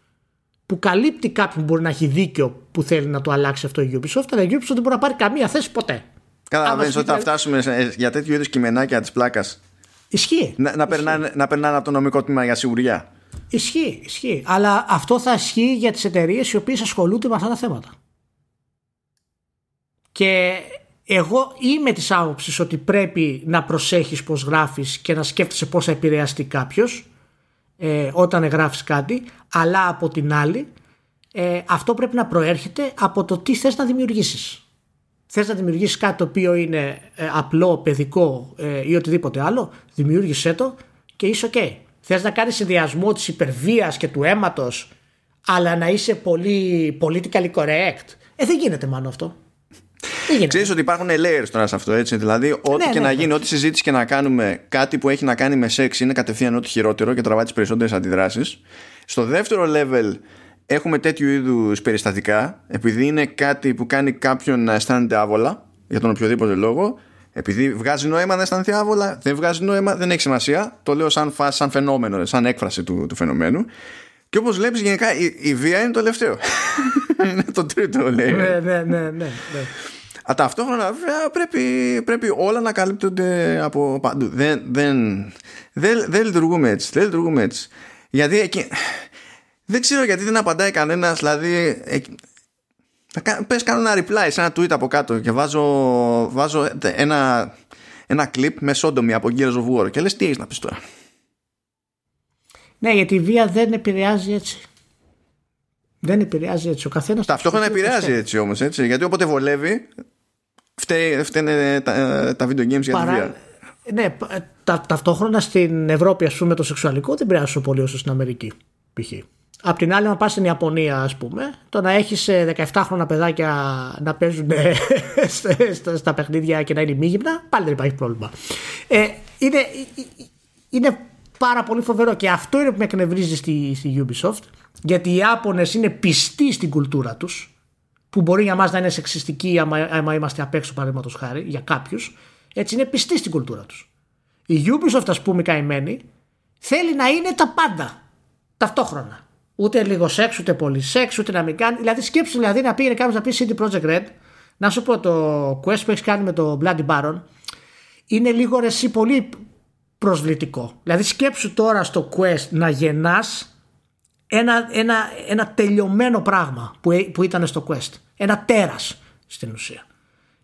που καλύπτει κάποιον που μπορεί να έχει δίκιο που θέλει να το αλλάξει αυτό η Ubisoft αλλά η Ubisoft δεν μπορεί να πάρει καμία θέση ποτέ. Καταλαβαίνεις ότι θα φτάσουμε για τέτοιου είδους κειμενάκια της πλάκας. Ισχύει. Να, να, Περνάνε, να περνάνε από το νομικό τμήμα για σιγουριά. Ισχύει, ισχύει. Αλλά αυτό θα ισχύει για τις εταιρείες οι οποίες ασχολούνται με αυτά τα θέματα. Και εγώ είμαι της άποψης ότι πρέπει να προσέχεις πώς γράφεις και να σκέφτεσαι πώς θα επηρεαστεί κάποιος ε, όταν γράφεις κάτι, αλλά από την άλλη ε, αυτό πρέπει να προέρχεται από το τι θες να δημιουργήσεις. Θες να δημιουργήσεις κάτι το οποίο είναι ε, απλό, παιδικό ε, ή οτιδήποτε άλλο, δημιούργησέ το και είσαι ok. Θες να κάνεις συνδυασμό της υπερβίας και του αίματος αλλά να είσαι πολύ politically correct. Ε, δεν γίνεται μάλλον αυτό. Ξέρεις ότι υπάρχουν layers τώρα σε αυτό έτσι; Δηλαδή ό,τι ναι, και ναι, να ναι. γίνει, ό,τι συζήτηση και να κάνουμε Κάτι που έχει να κάνει με σεξ είναι κατευθείαν ό,τι χειρότερο Και τραβάει τις περισσότερες αντιδράσεις Στο δεύτερο level έχουμε τέτοιου είδους περιστατικά Επειδή είναι κάτι που κάνει κάποιον να αισθάνεται άβολα Για τον οποιοδήποτε λόγο επειδή βγάζει νόημα να αισθανθεί άβολα, δεν βγάζει νόημα, δεν έχει σημασία. Το λέω σαν, φάση, σαν φαινόμενο, σαν έκφραση του, του φαινομένου. Και όπως βλέπεις, γενικά η, η, βία είναι το τελευταίο. είναι το τρίτο, λέει. Ναι, ναι, ναι. ναι, ναι. Α, ταυτόχρονα βέβαια πρέπει, πρέπει όλα να καλύπτονται από παντού. Δεν, δεν, δεν, δεν λειτουργούμε έτσι. Δεν λειτουργούμε έτσι. Γιατί εκεί. Δεν ξέρω γιατί δεν απαντάει κανένας. Δηλαδή, Πες κάνω ένα reply σε ένα tweet από κάτω και βάζω, βάζω ένα, ένα clip με σόντομη από Gears of War και λες τι έχεις να πεις τώρα. Ναι, γιατί η βία δεν επηρεάζει έτσι. Δεν επηρεάζει έτσι. Ο καθένας. Ταυτόχρονα επηρεάζει έτσι όμως. Γιατί όποτε βολεύει, φταίνε τα, τα video games για τη βία. Ναι, τα, ταυτόχρονα στην Ευρώπη, ας πούμε, το σεξουαλικό δεν επηρεάζει τόσο πολύ όσο στην Αμερική. Π.χ. Απ' την άλλη, να πας στην Ιαπωνία, ας πούμε, το να έχεις 17χρονα παιδάκια να παίζουν στα παιχνίδια και να είναι μήγυμνα, πάλι δεν υπάρχει πρόβλημα. Ε, είναι, είναι πάρα πολύ φοβερό και αυτό είναι που με εκνευρίζει στη, στη Ubisoft, γιατί οι Ιάπωνες είναι πιστοί στην κουλτούρα τους, που μπορεί για μας να είναι σεξιστική άμα, άμα είμαστε απ' έξω, παραδείγματος χάρη, για κάποιους. Έτσι είναι πιστοί στην κουλτούρα τους. Η Ubisoft, ας πούμε, καημένη, θέλει να είναι τα πάντα ταυτόχρονα. Ούτε λίγο σεξ, ούτε πολύ σεξ, ούτε να μην κάνει. Δηλαδή, σκέψου δηλαδή να πήγαινε κάποιος να πει CD Projekt Red, να σου πω το quest που έχεις κάνει με το Bloody Baron, είναι λίγο ρεσί πολύ προσβλητικό. Δηλαδή, σκέψου τώρα στο quest να γεννάς ένα, ένα, ένα τελειωμένο πράγμα που, που ήταν στο quest. Ένα τέρας στην ουσία.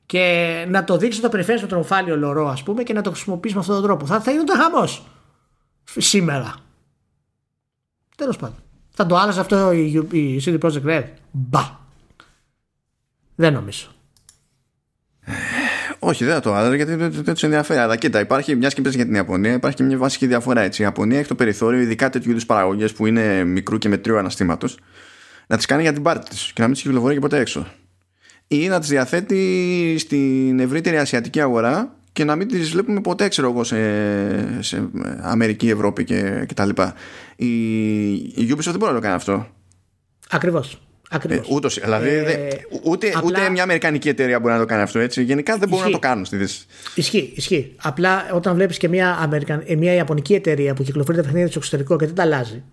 Και να το δείξεις το περιφέρεις με τον ομφάλιο λωρό, ας πούμε, και να το χρησιμοποιήσει με αυτόν τον τρόπο. Θα, θα το χαμός σήμερα. Τέλος πάντων. Θα το άλλαζε αυτό η, η CD Projekt Red; Μπα. Δεν νομίζω. Όχι, δεν θα το άλλαζε γιατί δεν, δεν τους ενδιαφέρει. Αλλά κοίτα, υπάρχει μιας και για την Ιαπωνία, υπάρχει και μια βασική διαφορά έτσι. Η Ιαπωνία έχει το περιθώριο, ειδικά τέτοιου είδους παραγωγές που είναι μικρού και μετρίου αναστήματος, να τις κάνει για την πάρτη της και να μην τις κυκλοφορεί και ποτέ έξω. Ή να τις διαθέτει στην ευρύτερη ασιατική αγορά και να μην τις βλέπουμε ποτέ ξέρω εγώ σε, σε Αμερική, Ευρώπη και, και τα λοιπά. Η, η Ubisoft δεν μπορεί να το κάνει αυτό. Ακριβώς. Ακριβώς. Ε, ούτως, δηλαδή, ε, ούτε, απλά... ούτε μια αμερικανική εταιρεία μπορεί να το κάνει αυτό έτσι. Γενικά δεν μπορούν να το κάνουν στη Δύση. Ισχύει, ισχύει. Απλά όταν βλέπεις και μια, Αμερικαν... Ε, μια Ιαπωνική εταιρεία που κυκλοφορεί τα παιχνίδια στο εξωτερικό και δεν τα αλλάζει.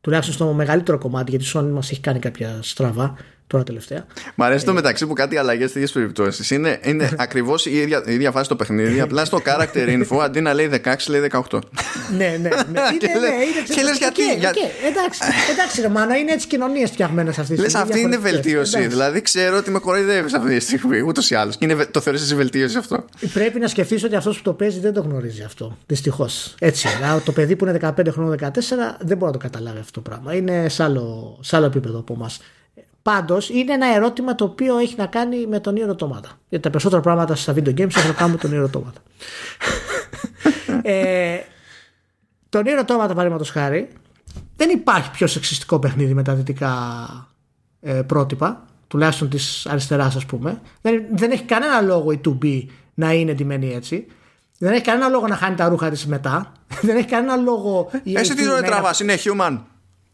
Τουλάχιστον στο μεγαλύτερο κομμάτι, γιατί η Sony μας έχει κάνει κάποια στραβά τώρα τελευταία. Μ' αρέσει το ε, μεταξύ που κάτι αλλαγές σε τέτοιε περιπτώσεις. Είναι, είναι ακριβώς η ίδια, η ίδια φάση στο παιχνίδι. Απλά στο character info αντί να λέει 16 λέει 18. ναι, ναι. ναι. και ναι, λε γιατί. Εντάξει, εντάξει, ρε Μάνα, είναι έτσι κοινωνίες φτιαγμένες αυτή τη στιγμή. Λε αυτή είναι βελτίωση. Δηλαδή ξέρω ότι με κοροϊδεύεις αυτή τη στιγμή ούτως ή άλλως. Και το θεωρείς εσύ βελτίωση αυτό. Πρέπει να σκεφτείς ότι αυτός που το παίζει δεν το γνωρίζει αυτό. Δυστυχώς. Έτσι. το παιδί που είναι 15 χρόνια 14 δεν μπορεί να το καταλάβει αυτό το πράγμα. Είναι σε άλλο, σε άλλο επίπεδο από εμάς. Πάντως είναι ένα ερώτημα το οποίο έχει να κάνει με τον Automata. Γιατί τα περισσότερα πράγματα στα video games έχουν να κάνουν με τον Automata. ε, τον Automata, παραδείγματος χάρη, δεν υπάρχει πιο σεξιστικό παιχνίδι με τα δυτικά ε, πρότυπα, τουλάχιστον της αριστεράς, ας πούμε. Δεν, δεν έχει κανένα λόγο η 2B να είναι εντυμένη έτσι. Δεν έχει κανένα λόγο να χάνει τα ρούχα της μετά. δεν έχει κανένα λόγο. Εσύ τι ζωή τραβάς, είναι human.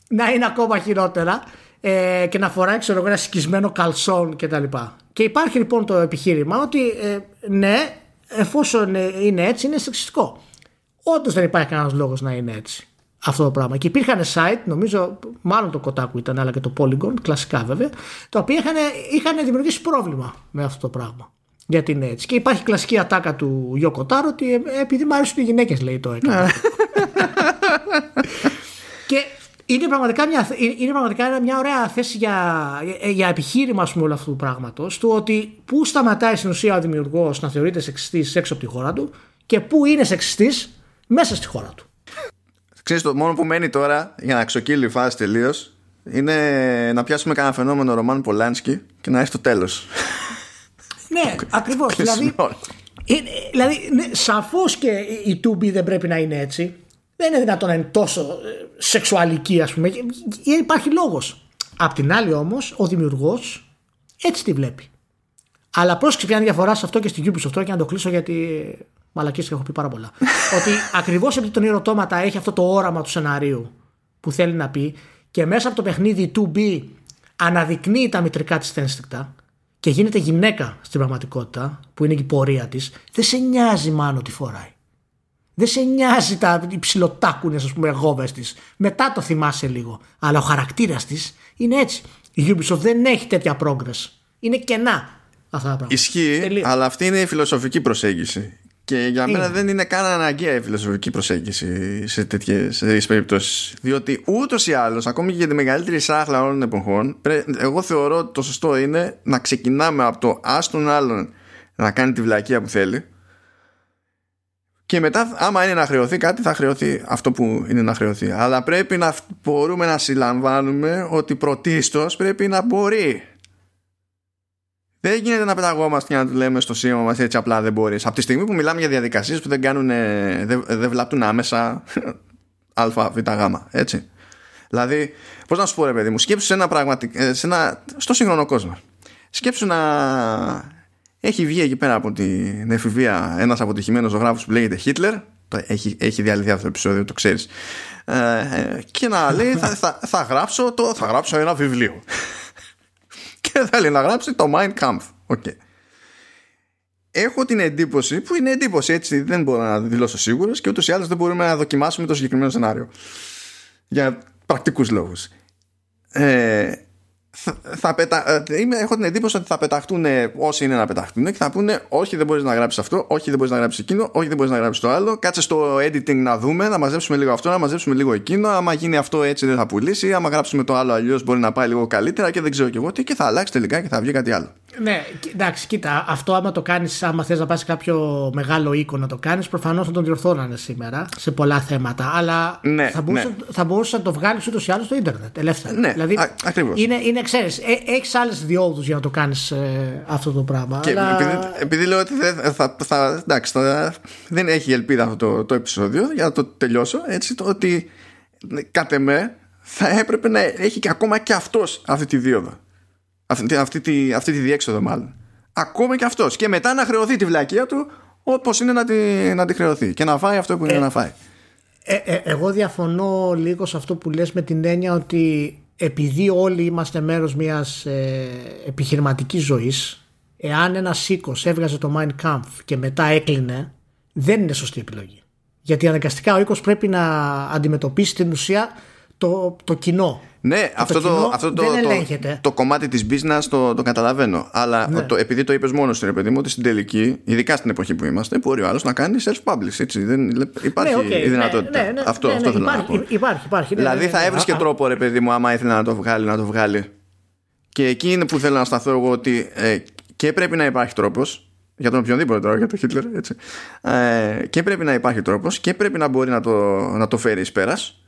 Να είναι ακόμα χειρότερα ε, και να φοράει ξέρω, ένα σκισμένο καλσόν κτλ. Και, και υπάρχει λοιπόν το επιχείρημα ότι ε, ναι, εφόσον είναι έτσι, είναι σεξιστικό. Όντως δεν υπάρχει κανένας λόγος να είναι έτσι αυτό το πράγμα. Και υπήρχαν site, νομίζω, μάλλον το Kotaku ήταν, αλλά και το Polygon, κλασικά βέβαια, τα οποία είχαν, είχαν δημιουργήσει πρόβλημα με αυτό το πράγμα. Γιατί είναι έτσι. Και υπάρχει κλασική ατάκα του Γιώκο Τάρο ότι ε, επειδή μου αρέσουν οι γυναίκες, λέει το έκανα. Ναι. και είναι πραγματικά, μια, είναι πραγματικά μια ωραία θέση για, για επιχείρημα ας πούμε, όλου αυτού του πράγματος. Του ότι πού σταματάει στην ουσία ο δημιουργός να θεωρείται σεξιστής έξω από τη χώρα του και πού είναι σεξιστής μέσα στη χώρα του. Ξέρεις το μόνο που μένει τώρα για να ξοκύλει η φάση τελείως είναι να πιάσουμε κανένα φαινόμενο Ρωμάν Πολάνσκι και να έρθει το τέλος. ναι, ακριβώς. δηλαδή, δηλαδή ναι, σαφώς και η 2B δεν πρέπει να είναι έτσι δεν είναι δυνατόν να είναι τόσο ε, σεξουαλική ας πούμε. Υπάρχει λόγος. Απ' την άλλη όμως ο δημιουργός έτσι τη βλέπει. Αλλά πρόσεξε ποια είναι διαφορά σε αυτό και στην Ubisoft. Τώρα και να το κλείσω γιατί μαλακίες και έχω πει πάρα πολλά. Ότι ακριβώς επειδή τον ερωτώματα έχει αυτό το όραμα του σεναρίου που θέλει να πει και μέσα από το παιχνίδι 2B αναδεικνύει τα μητρικά της ένστικτα και γίνεται γυναίκα στην πραγματικότητα που είναι η πορεία της δεν σε νοιάζει μάλλον τι φοράει δεν σε νοιάζει τα υψηλοτάκουνες, ας πούμε, γόβες της. Μετά το θυμάσαι λίγο. Αλλά ο χαρακτήρας της είναι έτσι. Η Ubisoft δεν έχει τέτοια progress. Είναι κενά αυτά τα πράγματα. Ισχύει, αλλά αυτή είναι η φιλοσοφική προσέγγιση. Και για μένα δεν είναι καν αναγκαία η φιλοσοφική προσέγγιση σε τέτοιες περιπτώσεις. Διότι ούτως ή άλλως, ακόμη και για τη μεγαλύτερη σάχλα όλων των εποχών, εγώ θεωρώ ότι το σωστό είναι να ξεκινάμε από το άστον άλλον να κάνει τη βλακεία που θέλει και μετά άμα είναι να χρεωθεί κάτι θα χρεωθεί αυτό που είναι να χρεωθεί αλλά πρέπει να μπορούμε να συλλαμβάνουμε ότι πρωτίστως πρέπει να μπορεί δεν γίνεται να πεταγόμαστε και να του λέμε στο σήμα μας έτσι απλά δεν μπορείς από τη στιγμή που μιλάμε για διαδικασίες που δεν, κάνουν, δεν, δεν βλάπτουν άμεσα α, β, γ έτσι Δηλαδή, πώς να σου πω, ρε παιδί μου, σκέψου σε ένα πραγματικό. Ε, σε ένα, στο σύγχρονο κόσμο. Σκέψου να έχει βγει εκεί πέρα από την εφηβεία ένας αποτυχημένος ζωγράφος που λέγεται Χίτλερ. Έχει, έχει διαλυθεί αυτό το επεισόδιο, το ξέρεις. Ε, ε, και να λέει θα, θα, θα, γράψω το, θα γράψω ένα βιβλίο. και θέλει να γράψει το Mein Kampf. Okay. Έχω την εντύπωση, που είναι εντύπωση έτσι, δεν μπορώ να δηλώσω σίγουρος και ούτως ή άλλως δεν μπορούμε να δοκιμάσουμε το συγκεκριμένο σενάριο. Για πρακτικούς λόγους. Ε, θα, θα πετα... Ε, είμαι, έχω την εντύπωση ότι θα πεταχτούν όσοι είναι να πεταχτούν και θα πούνε όχι δεν μπορείς να γράψεις αυτό, όχι δεν μπορείς να γράψεις εκείνο, όχι δεν μπορείς να γράψεις το άλλο. Κάτσε στο editing να δούμε, να μαζέψουμε λίγο αυτό, να μαζέψουμε λίγο εκείνο. Άμα γίνει αυτό έτσι δεν θα πουλήσει, άμα γράψουμε το άλλο αλλιώς μπορεί να πάει λίγο καλύτερα και δεν ξέρω και εγώ τι και θα αλλάξει τελικά και θα βγει κάτι άλλο. Ναι, εντάξει, κοίτα, αυτό άμα το κάνεις, άμα θες να πας σε κάποιο μεγάλο οίκο να το κάνεις, προφανώς θα τον διορθώνανε σήμερα σε πολλά θέματα. Αλλά ναι, θα, μπορούσε, ναι. θα μπορούσε να το βγάλεις ούτως ή άλλως στο ίντερνετ ελεύθερα. Ναι, δηλαδή, ακριβώς. Είναι, είναι ξέρεις, ε, έχεις άλλες διόδους για να το κάνεις ε, αυτό το πράγμα. Και αλλά... επειδή, επειδή, λέω ότι δεν, θα, θα, εντάξει, θα, δεν έχει ελπίδα αυτό το, το επεισόδιο, για να το τελειώσω έτσι, το ότι κατ' εμέ θα έπρεπε να έχει και ακόμα και αυτός αυτή τη δίωδο. Αυτή, αυτή, τη, αυτή τη διέξοδο μάλλον. Ακόμα και αυτός. Και μετά να χρεωθεί τη βλακεία του όπως είναι να τη, να τη χρεωθεί. Και να φάει αυτό που είναι ε, να φάει. Ε, ε, εγώ διαφωνώ λίγο σε αυτό που λες με την έννοια ότι επειδή όλοι είμαστε μέρος μιας ε, επιχειρηματικής ζωής εάν ένας οίκος έβγαζε το Mein Kampf και μετά έκλεινε δεν είναι σωστή επιλογή. Γιατί αναγκαστικά ο οίκος πρέπει να αντιμετωπίσει την ουσία το, το κοινό. Ναι, αυτό, το, αυτό το, το, το, κομμάτι της business το, το καταλαβαίνω. Αλλά ναι. το, επειδή το είπες μόνος σου, ρε παιδί μου, ότι στην τελική, ειδικά στην εποχή που είμαστε, μπορεί ο άλλος να κάνει self-publish. Έτσι. Δεν, υπάρχει ναι, okay, η δυνατότητα. Ναι, ναι, αυτό, ναι, αυτό θέλω υπάρχει, να πω. Υπάρχει, υπάρχει, δηλαδή θα έβρισκε τρόπο, ρε παιδί μου, άμα ήθελε να το βγάλει, να το βγάλει. Και εκεί είναι που θέλω να σταθώ εγώ ότι ε, και πρέπει να υπάρχει τρόπος για τον οποιονδήποτε τώρα, για τον Χίτλερ, έτσι. Ε, και πρέπει να υπάρχει τρόπος και πρέπει να μπορεί να το, να το φέρει εις πέρας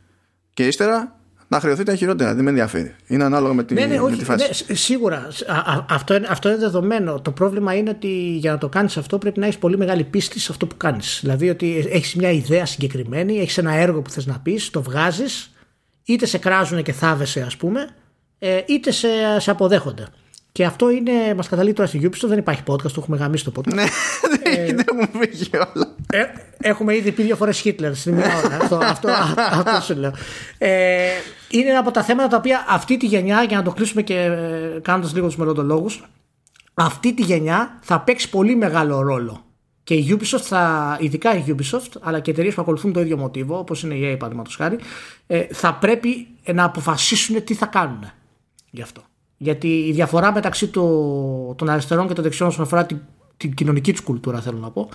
και ύστερα να χρεωθεί τα χειρότερα. Δεν με ενδιαφέρει. Είναι ανάλογα με τη, ναι, ναι, με όχι, τη φάση. Ναι, σίγουρα. Α, αυτό, είναι, αυτό είναι δεδομένο. Το πρόβλημα είναι ότι για να το κάνεις αυτό πρέπει να έχεις πολύ μεγάλη πίστη σε αυτό που κάνεις. Δηλαδή ότι έχεις μια ιδέα συγκεκριμένη, έχεις ένα έργο που θες να πεις, το βγάζεις, είτε σε κράζουν και θάβεσαι, ας πούμε, ε, είτε σε, σε αποδέχονται. Και αυτό είναι, μας καταλήγει τώρα στην Ubisoft, δεν υπάρχει podcast, το έχουμε γαμίσει το podcast. Ναι, δεν μου φύγει όλα. Ε, έχουμε ήδη πει δύο φορές Χίτλερ στην μία ώρα. αυτό, αυτό, αυτό σου λέω. Ε, είναι ένα από τα θέματα τα οποία αυτή τη γενιά, για να το κλείσουμε και ε, κάνοντας λίγο τους μελλοντολόγους, αυτή τη γενιά θα παίξει πολύ μεγάλο ρόλο. Και η Ubisoft θα, ειδικά η Ubisoft, αλλά και εταιρείες που ακολουθούν το ίδιο μοτίβο, όπως είναι η EA παραδείγματος χάρη, ε, θα πρέπει να αποφασίσουν τι θα κάνουν γι' αυτό. Γιατί η διαφορά μεταξύ το, των αριστερών και των δεξιών όσον αφορά την, την κοινωνική τους κουλτούρα, θέλω να πω,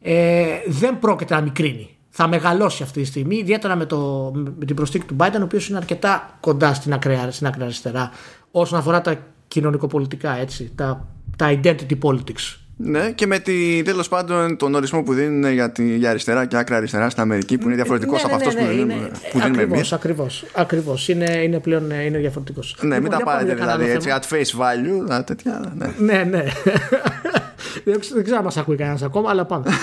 ε, δεν πρόκειται να μικρύνει. Θα μεγαλώσει αυτή τη στιγμή, ιδιαίτερα με, το, με την προσθήκη του Biden, ο οποίος είναι αρκετά κοντά στην ακραία, στην ακραία αριστερά όσον αφορά τα κοινωνικοπολιτικά, έτσι, τα, τα identity politics. Ναι, και με τη, τέλος πάντων τον ορισμό που δίνουν για, τη, για αριστερά και άκρα αριστερά στην Αμερική που είναι διαφορετικός ναι, από ναι, αυτός ναι, που, είναι, δίνουμε, που δίνουμε εμείς. Ακριβώς, ακριβώς. Είναι, είναι πλέον είναι διαφορετικός. Ναι, λοιπόν, μην τα πάρετε δηλαδή έτσι, at face value, τέτοια. Ναι, ναι. ναι. Δεν ξέρω αν μας ακούει κανένας ακόμα, αλλά πάμε.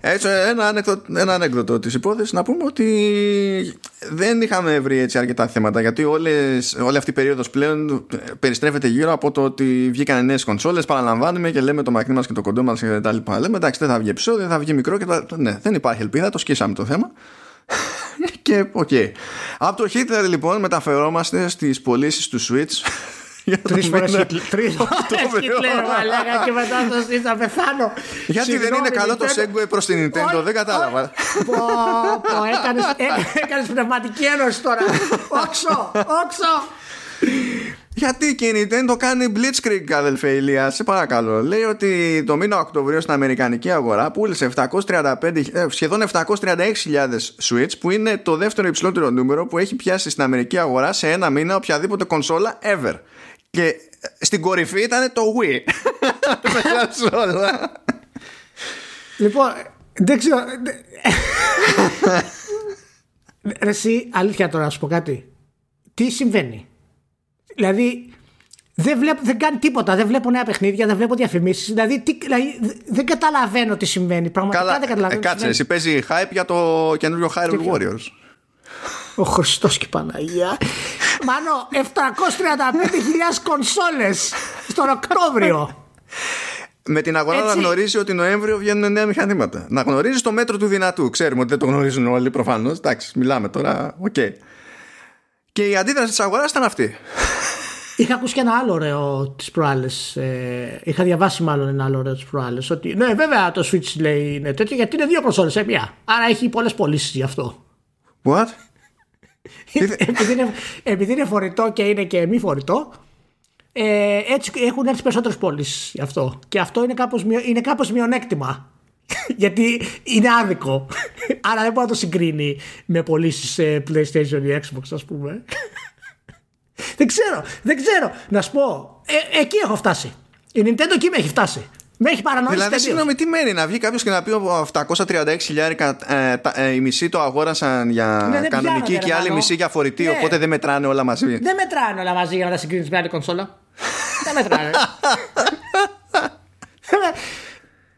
Έτσι, ένα, ανέκδοτο, ένα ανέκδοτο της υπόθεσης να πούμε ότι δεν είχαμε βρει έτσι αρκετά θέματα γιατί όλες, όλη αυτή η περίοδος πλέον περιστρέφεται γύρω από το ότι βγήκαν νέες κονσόλες παραλαμβάνουμε και λέμε το μακρύ μας και το κοντό μας και τα λοιπά λέμε εντάξει δεν θα βγει επεισόδιο, θα βγει μικρό και τα... ναι, δεν υπάρχει ελπίδα, το σκίσαμε το θέμα και OK okay. από το Hitler λοιπόν μεταφερόμαστε στις πωλήσεις του Switch Τρεις φορές Τρει φορέ μαλάκα και μετά θα πεθάνω. Γιατί δεν είναι καλό το segue προς την Nintendo, δεν κατάλαβα. Έκανε πνευματική ένωση τώρα. Όξο, όξο. Γιατί και η Nintendo κάνει blitzkrieg αδελφέ Ηλία Σε παρακαλώ Λέει ότι το μήνα Οκτωβρίου στην Αμερικανική αγορά Πούλησε 735, σχεδόν 736.000 Switch Που είναι το δεύτερο υψηλότερο νούμερο Που έχει πιάσει στην Αμερική αγορά Σε ένα μήνα οποιαδήποτε κονσόλα ever και στην κορυφή ήταν το Wii. λοιπόν, δεν ξέρω. Ρε εσύ, αλήθεια τώρα να σου πω κάτι. Τι συμβαίνει; Δηλαδή, δεν, βλέπω, δεν κάνει τίποτα. Δεν βλέπω νέα παιχνίδια, δεν βλέπω διαφημίσεις. Δηλαδή, δηλαδή, δεν καταλαβαίνω τι συμβαίνει. Πραγματικά Καλά, δεν καταλαβαίνω. Ε, κάτσε, εσύ παίζει hype για το καινούριο Hyrule Warriors. Ο Χριστός και η Παναγία. Μάνο, 735.000 κονσόλες στον Οκτώβριο. Με την αγορά Έτσι. να γνωρίζει ότι Νοέμβριο βγαίνουν νέα μηχανήματα. Να γνωρίζει το μέτρο του δυνατού. Ξέρουμε ότι δεν το γνωρίζουν όλοι προφανώς. Εντάξει, μιλάμε τώρα. Οκ. Και η αντίδραση της αγοράς ήταν αυτή. Είχα ακούσει και ένα άλλο ωραίο τις προάλλες. Ε, είχα διαβάσει μάλλον ένα άλλο ωραίο τις προάλλες. Ότι ναι, βέβαια το Switch λέει είναι τέτοιο γιατί είναι δύο κονσόλες σε μία. Άρα έχει πολλές πωλήσεις γι' αυτό. What? επειδή, είναι, επειδή είναι φορητό και είναι και μη φορητό, ε, έτσι έχουν έρθει περισσότερες πωλήσει γι' αυτό. Και αυτό είναι κάπως, μειο- είναι κάπως μειονέκτημα. Γιατί είναι άδικο. Άρα δεν μπορεί να το συγκρίνει με πωλήσεις σε PlayStation ή Xbox, ας πούμε. δεν ξέρω, δεν ξέρω. Να σου πω, ε, εκεί έχω φτάσει. Η Nintendo εκεί με έχει φτάσει. Με έχει παρανοήσει Δηλαδή, τελείως. συγγνώμη, τι μένει να βγει κάποιος και να πει από 736 χιλιάρικα ε, τα- ε, οι μισοί το αγόρασαν για Ναι, δεν κανονική πιάνονται, και ρε, άλλοι Μάνο. μισοί για φορητή, Ναι. οπότε δεν μετράνε όλα μαζί. Δεν μετράνε όλα μαζί για να τα συγκρίνει με άλλη κονσόλα. δεν μετράνε.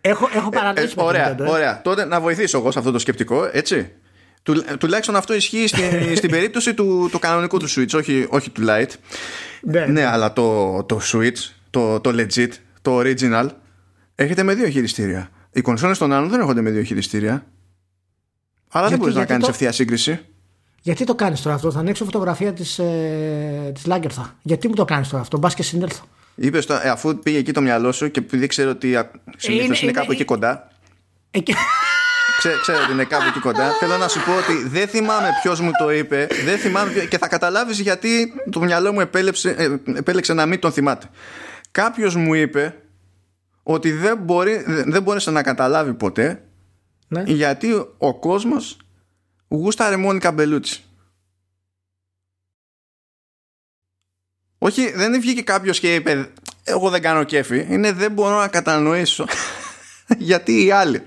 έχω, έχω Ε, παρανοήσει με την ωραία, Nintendo, ε. ωραία. Τότε να βοηθήσω εγώ σε αυτό το σκεπτικό, έτσι. Του, τουλάχιστον αυτό ισχύει στην, στην περίπτωση του, του κανονικού του Switch, όχι, όχι του Lite. Ναι. Ναι, αλλά το, το Switch, το, το legit, το original, έχετε με δύο χειριστήρια. Οι κονσόλες των άλλων δεν έχονται με δύο χειριστήρια. Αλλά δεν Γιατί- μπορείς να γιατί κάνεις το- ευθεία σύγκριση. Γιατί το κάνεις τώρα αυτό, θα ανοίξω φωτογραφία της ε, της Lagertha. Γιατί μου το κάνεις τώρα αυτό, μπας και συνέλθω. Είπες το, ε, αφού πήγε εκεί το μυαλό σου και επειδή ξέρω ότι συνήθως είναι, είναι- κάπου είναι- εκεί κοντά. Εκεί... Ξέ, ξέρω ότι είναι κάπου εκεί κοντά. Θέλω να σου πω ότι δεν θυμάμαι ποιος μου το είπε. Δεν θυμάμαι ποιο- και θα καταλάβεις γιατί το μυαλό μου επέλεξε, ε, επέλεξε να μην τον θυμάται. Κάποιος μου είπε ότι δεν, μπορεί, δεν μπόρεσε να καταλάβει ποτέ ναι. γιατί ο κόσμος γούσταρε Μόνικα Μπελούτσι. Όχι, δεν βγήκε κάποιος και είπε εγώ δεν κάνω κέφι. Είναι δεν μπορώ να κατανοήσω γιατί οι άλλοι.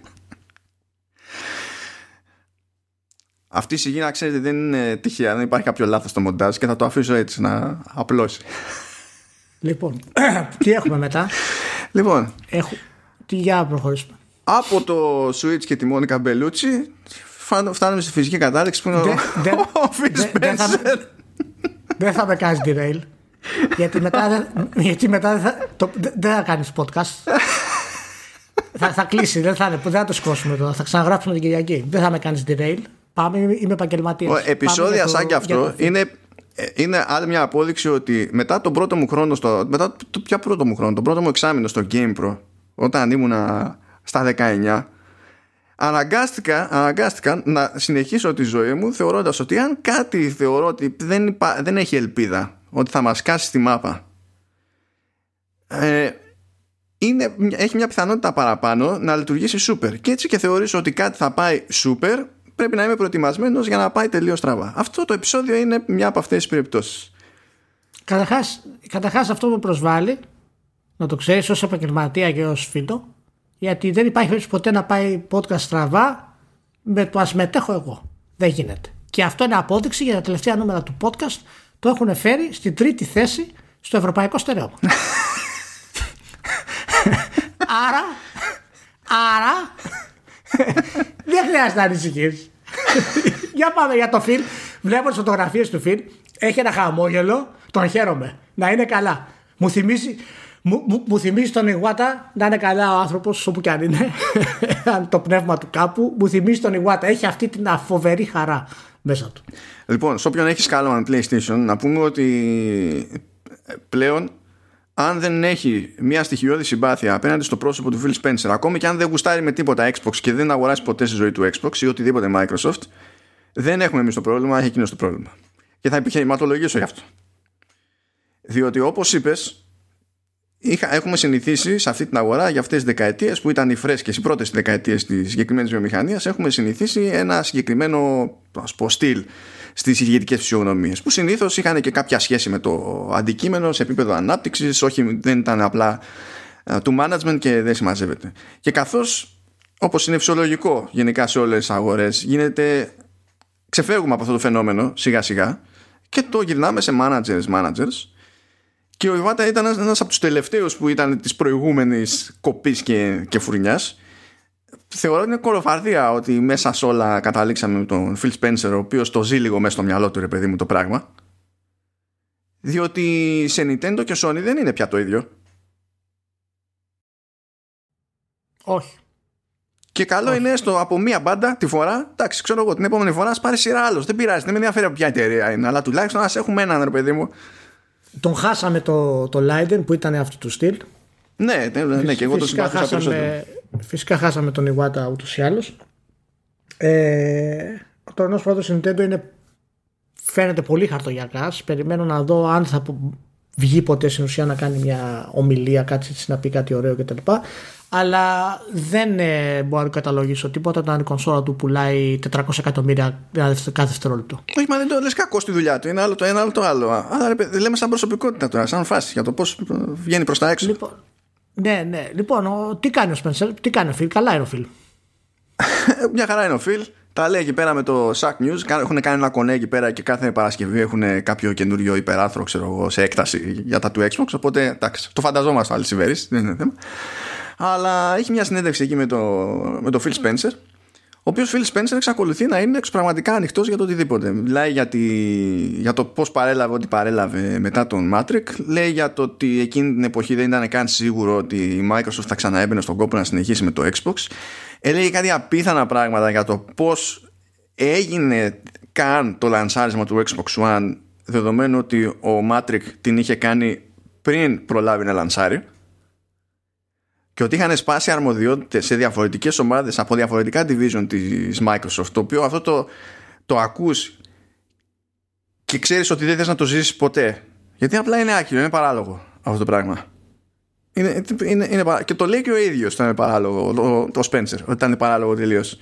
Αυτή η σιγή να ξέρετε δεν είναι τυχαία, δεν υπάρχει κάποιο λάθος στο μοντάζ και θα το αφήσω έτσι να απλώσει. Λοιπόν, τι έχουμε μετά; Λοιπόν, Έχω... Τι για να προχωρήσουμε. από το Switch και τη Μόνικα Μπελούτσι φαν- φτάνουμε στη φυσική κατάληξη που είναι ο, Δεν- δεν- ο Phil δεν- δεν θα- Spencer. δεν θα με κάνεις derail. γιατί μετά, δεν- γιατί μετά δεν, θα, το, δεν δεν θα κάνεις podcast. θα, θα κλείσει, δεν θα, είναι- δεν θα το σηκώσουμε τώρα. Θα ξαναγράψουμε την Κυριακή. Δεν θα με κάνεις derail. Πάμε, είμαι, είμαι επαγγελματίας. Ο- Επεισόδια σαν και αυτό είναι, ε, είναι άλλη μια απόδειξη ότι μετά τον πρώτο μου χρόνο στο, μετά το ποια πρώτο μου χρόνο τον πρώτο μου εξάμεινο στο Game Pro όταν ήμουνα στα 19 αναγκάστηκα, αναγκάστηκα να συνεχίσω τη ζωή μου θεωρώντας ότι αν κάτι θεωρώ ότι δεν, υπά- δεν έχει ελπίδα ότι θα μας κάσει στη μάπα ε, είναι, έχει μια πιθανότητα παραπάνω να λειτουργήσει super. Και έτσι και θεωρήσω ότι κάτι θα πάει super πρέπει να είμαι προετοιμασμένος για να πάει τελείως στραβά αυτό το επεισόδιο είναι μια από αυτές τις περιπτώσεις Καταρχάς, καταρχάς αυτό με προσβάλλει να το ξέρεις ως επαγγελματία και ως φίλο γιατί δεν υπάρχει περίπτωση ποτέ να πάει podcast στραβά με το ας μετέχω εγώ. Δεν γίνεται. Και αυτό είναι απόδειξη για τα τελευταία νούμερα του podcast το έχουν φέρει στην τρίτη θέση στο ευρωπαϊκό στερεώμα. άρα, άρα δεν χρειάζεται να ανησυχείς. για πάμε για το Φιλ. Βλέπω τις φωτογραφίες του Φιλ. Έχει ένα χαμόγελο. Τον χαίρομαι. Να είναι καλά. Μου θυμίζει, μου, μου, μου θυμίζει τον Ιγουάτα να είναι καλά ο άνθρωπος, όπου κι αν είναι. αν το πνεύμα του κάπου. Μου θυμίζει τον Ιγουάτα. Έχει αυτή την φοβερή χαρά μέσα του. Λοιπόν, σε όποιον έχεις σκάλωμα PlayStation, να πούμε ότι πλέον αν δεν έχει μια στοιχειώδη συμπάθεια απέναντι στο πρόσωπο του Phil Spencer, ακόμη και αν δεν γουστάρει με τίποτα Xbox και δεν αγοράσει ποτέ στη ζωή του Xbox ή οτιδήποτε Microsoft, δεν έχουμε εμείς το πρόβλημα, έχει εκείνος το πρόβλημα. Και θα επιχειρηματολογήσω γι' αυτό. Διότι όπως είπες, έχουμε συνηθίσει σε αυτή την αγορά για αυτές τις δεκαετίες που ήταν οι φρέσκες, οι πρώτες δεκαετίες της συγκεκριμένης βιομηχανίας, έχουμε συνηθίσει ένα συγκεκριμένο ας πω, στυλ στις ηγετικές φυσιογνωμίες. Που συνήθως είχαν και κάποια σχέση με το αντικείμενο σε επίπεδο ανάπτυξης, όχι δεν ήταν απλά ε, του management και δεν συμμαζεύεται. Και καθώς, όπως είναι φυσιολογικό γενικά σε όλες τις αγορές, γίνεται. ξεφεύγουμε από αυτό το φαινόμενο σιγά σιγά και το γυρνάμε σε managers, managers και ο Ιβάτα ήταν ένας από τους τελευταίους που ήταν της προηγούμενης κοπής και, και φουρνιάς θεωρώ ότι είναι κολοφαρδία ότι μέσα σε όλα καταλήξαμε με τον Phil Spencer ο οποίος το ζει λίγο μέσα στο μυαλό του ρε παιδί μου το πράγμα διότι σε Nintendo και Sony δεν είναι πια το ίδιο όχι και καλό είναι έστω από μία μπάντα τη φορά, εντάξει, ξέρω εγώ, την επόμενη φορά ας πάρει σειρά άλλος. Δεν πειράζει, δεν με ενδιαφέρει από ποια εταιρεία είναι, αλλά τουλάχιστον ας έχουμε έναν ρε παιδί μου. Τον χάσαμε το, το Leiden που ήταν αυτού του στυλ. Ναι, ναι, ναι, ναι και εγώ το συμπάθησα περισσότερο. Φυσικά χάσαμε τον Ιβάτα ούτως ή άλλως. Ε, ο τωρινός πρόεδρος Nintendo είναι, φαίνεται πολύ χαρτογιακάς. Περιμένω να δω αν θα βγει ποτέ στην ουσία να κάνει μια ομιλία, κάτι να πει κάτι ωραίο κτλ αλλά δεν ε, μπορώ να καταλογίσω τίποτα όταν η κονσόλα του πουλάει 400 εκατομμύρια κάθε δευτερόλεπτο. Όχι, μα δεν το λες κακό στη δουλειά του. Είναι άλλο το ένα, άλλο το άλλο. Αλλά ρε, λέμε σαν προσωπικότητα τώρα, σαν φάση για το πώς βγαίνει προς τα έξω. Λοιπόν, ναι, ναι. Λοιπόν, ο, τι κάνει ο Σπένσερ, τι κάνει ο Φιλ, καλά είναι ο Φιλ. Μια χαρά είναι ο Φιλ. Τα λέει εκεί πέρα με το Sack News. Έχουν κάνει ένα κονέ εκεί πέρα και κάθε Παρασκευή έχουν κάποιο καινούριο υπεράθρο, ξέρω εγώ, σε έκταση για τα του Xbox. Οπότε εντάξει, το φανταζόμαστε άλλη δεν είναι θέμα αλλά έχει μια συνέντευξη εκεί με το, με το Phil Spencer ο οποίος Phil Spencer εξακολουθεί να είναι πραγματικά ανοιχτός για το οτιδήποτε. Μιλάει για, τη, για το πώς παρέλαβε ό,τι παρέλαβε μετά τον Matrix. Λέει για το ότι εκείνη την εποχή δεν ήταν καν σίγουρο ότι η Microsoft θα ξαναέμπαινε στον κόπο να συνεχίσει με το Xbox. Έλεγε κάτι απίθανα πράγματα για το πώς έγινε καν το λανσάρισμα του Xbox One δεδομένου ότι ο Matrix την είχε κάνει πριν προλάβει να λανσάρει και ότι είχαν σπάσει αρμοδιότητες σε διαφορετικές ομάδες από διαφορετικά division της Microsoft. Το οποίο αυτό το, το ακούς και ξέρεις ότι δεν θες να το ζήσεις ποτέ. Γιατί απλά είναι άκυρο, είναι παράλογο αυτό το πράγμα. Είναι, είναι, είναι, και το λέει και ο ίδιος ότι ήταν παράλογο, το, το Spencer, ότι ήταν παράλογο τελείως.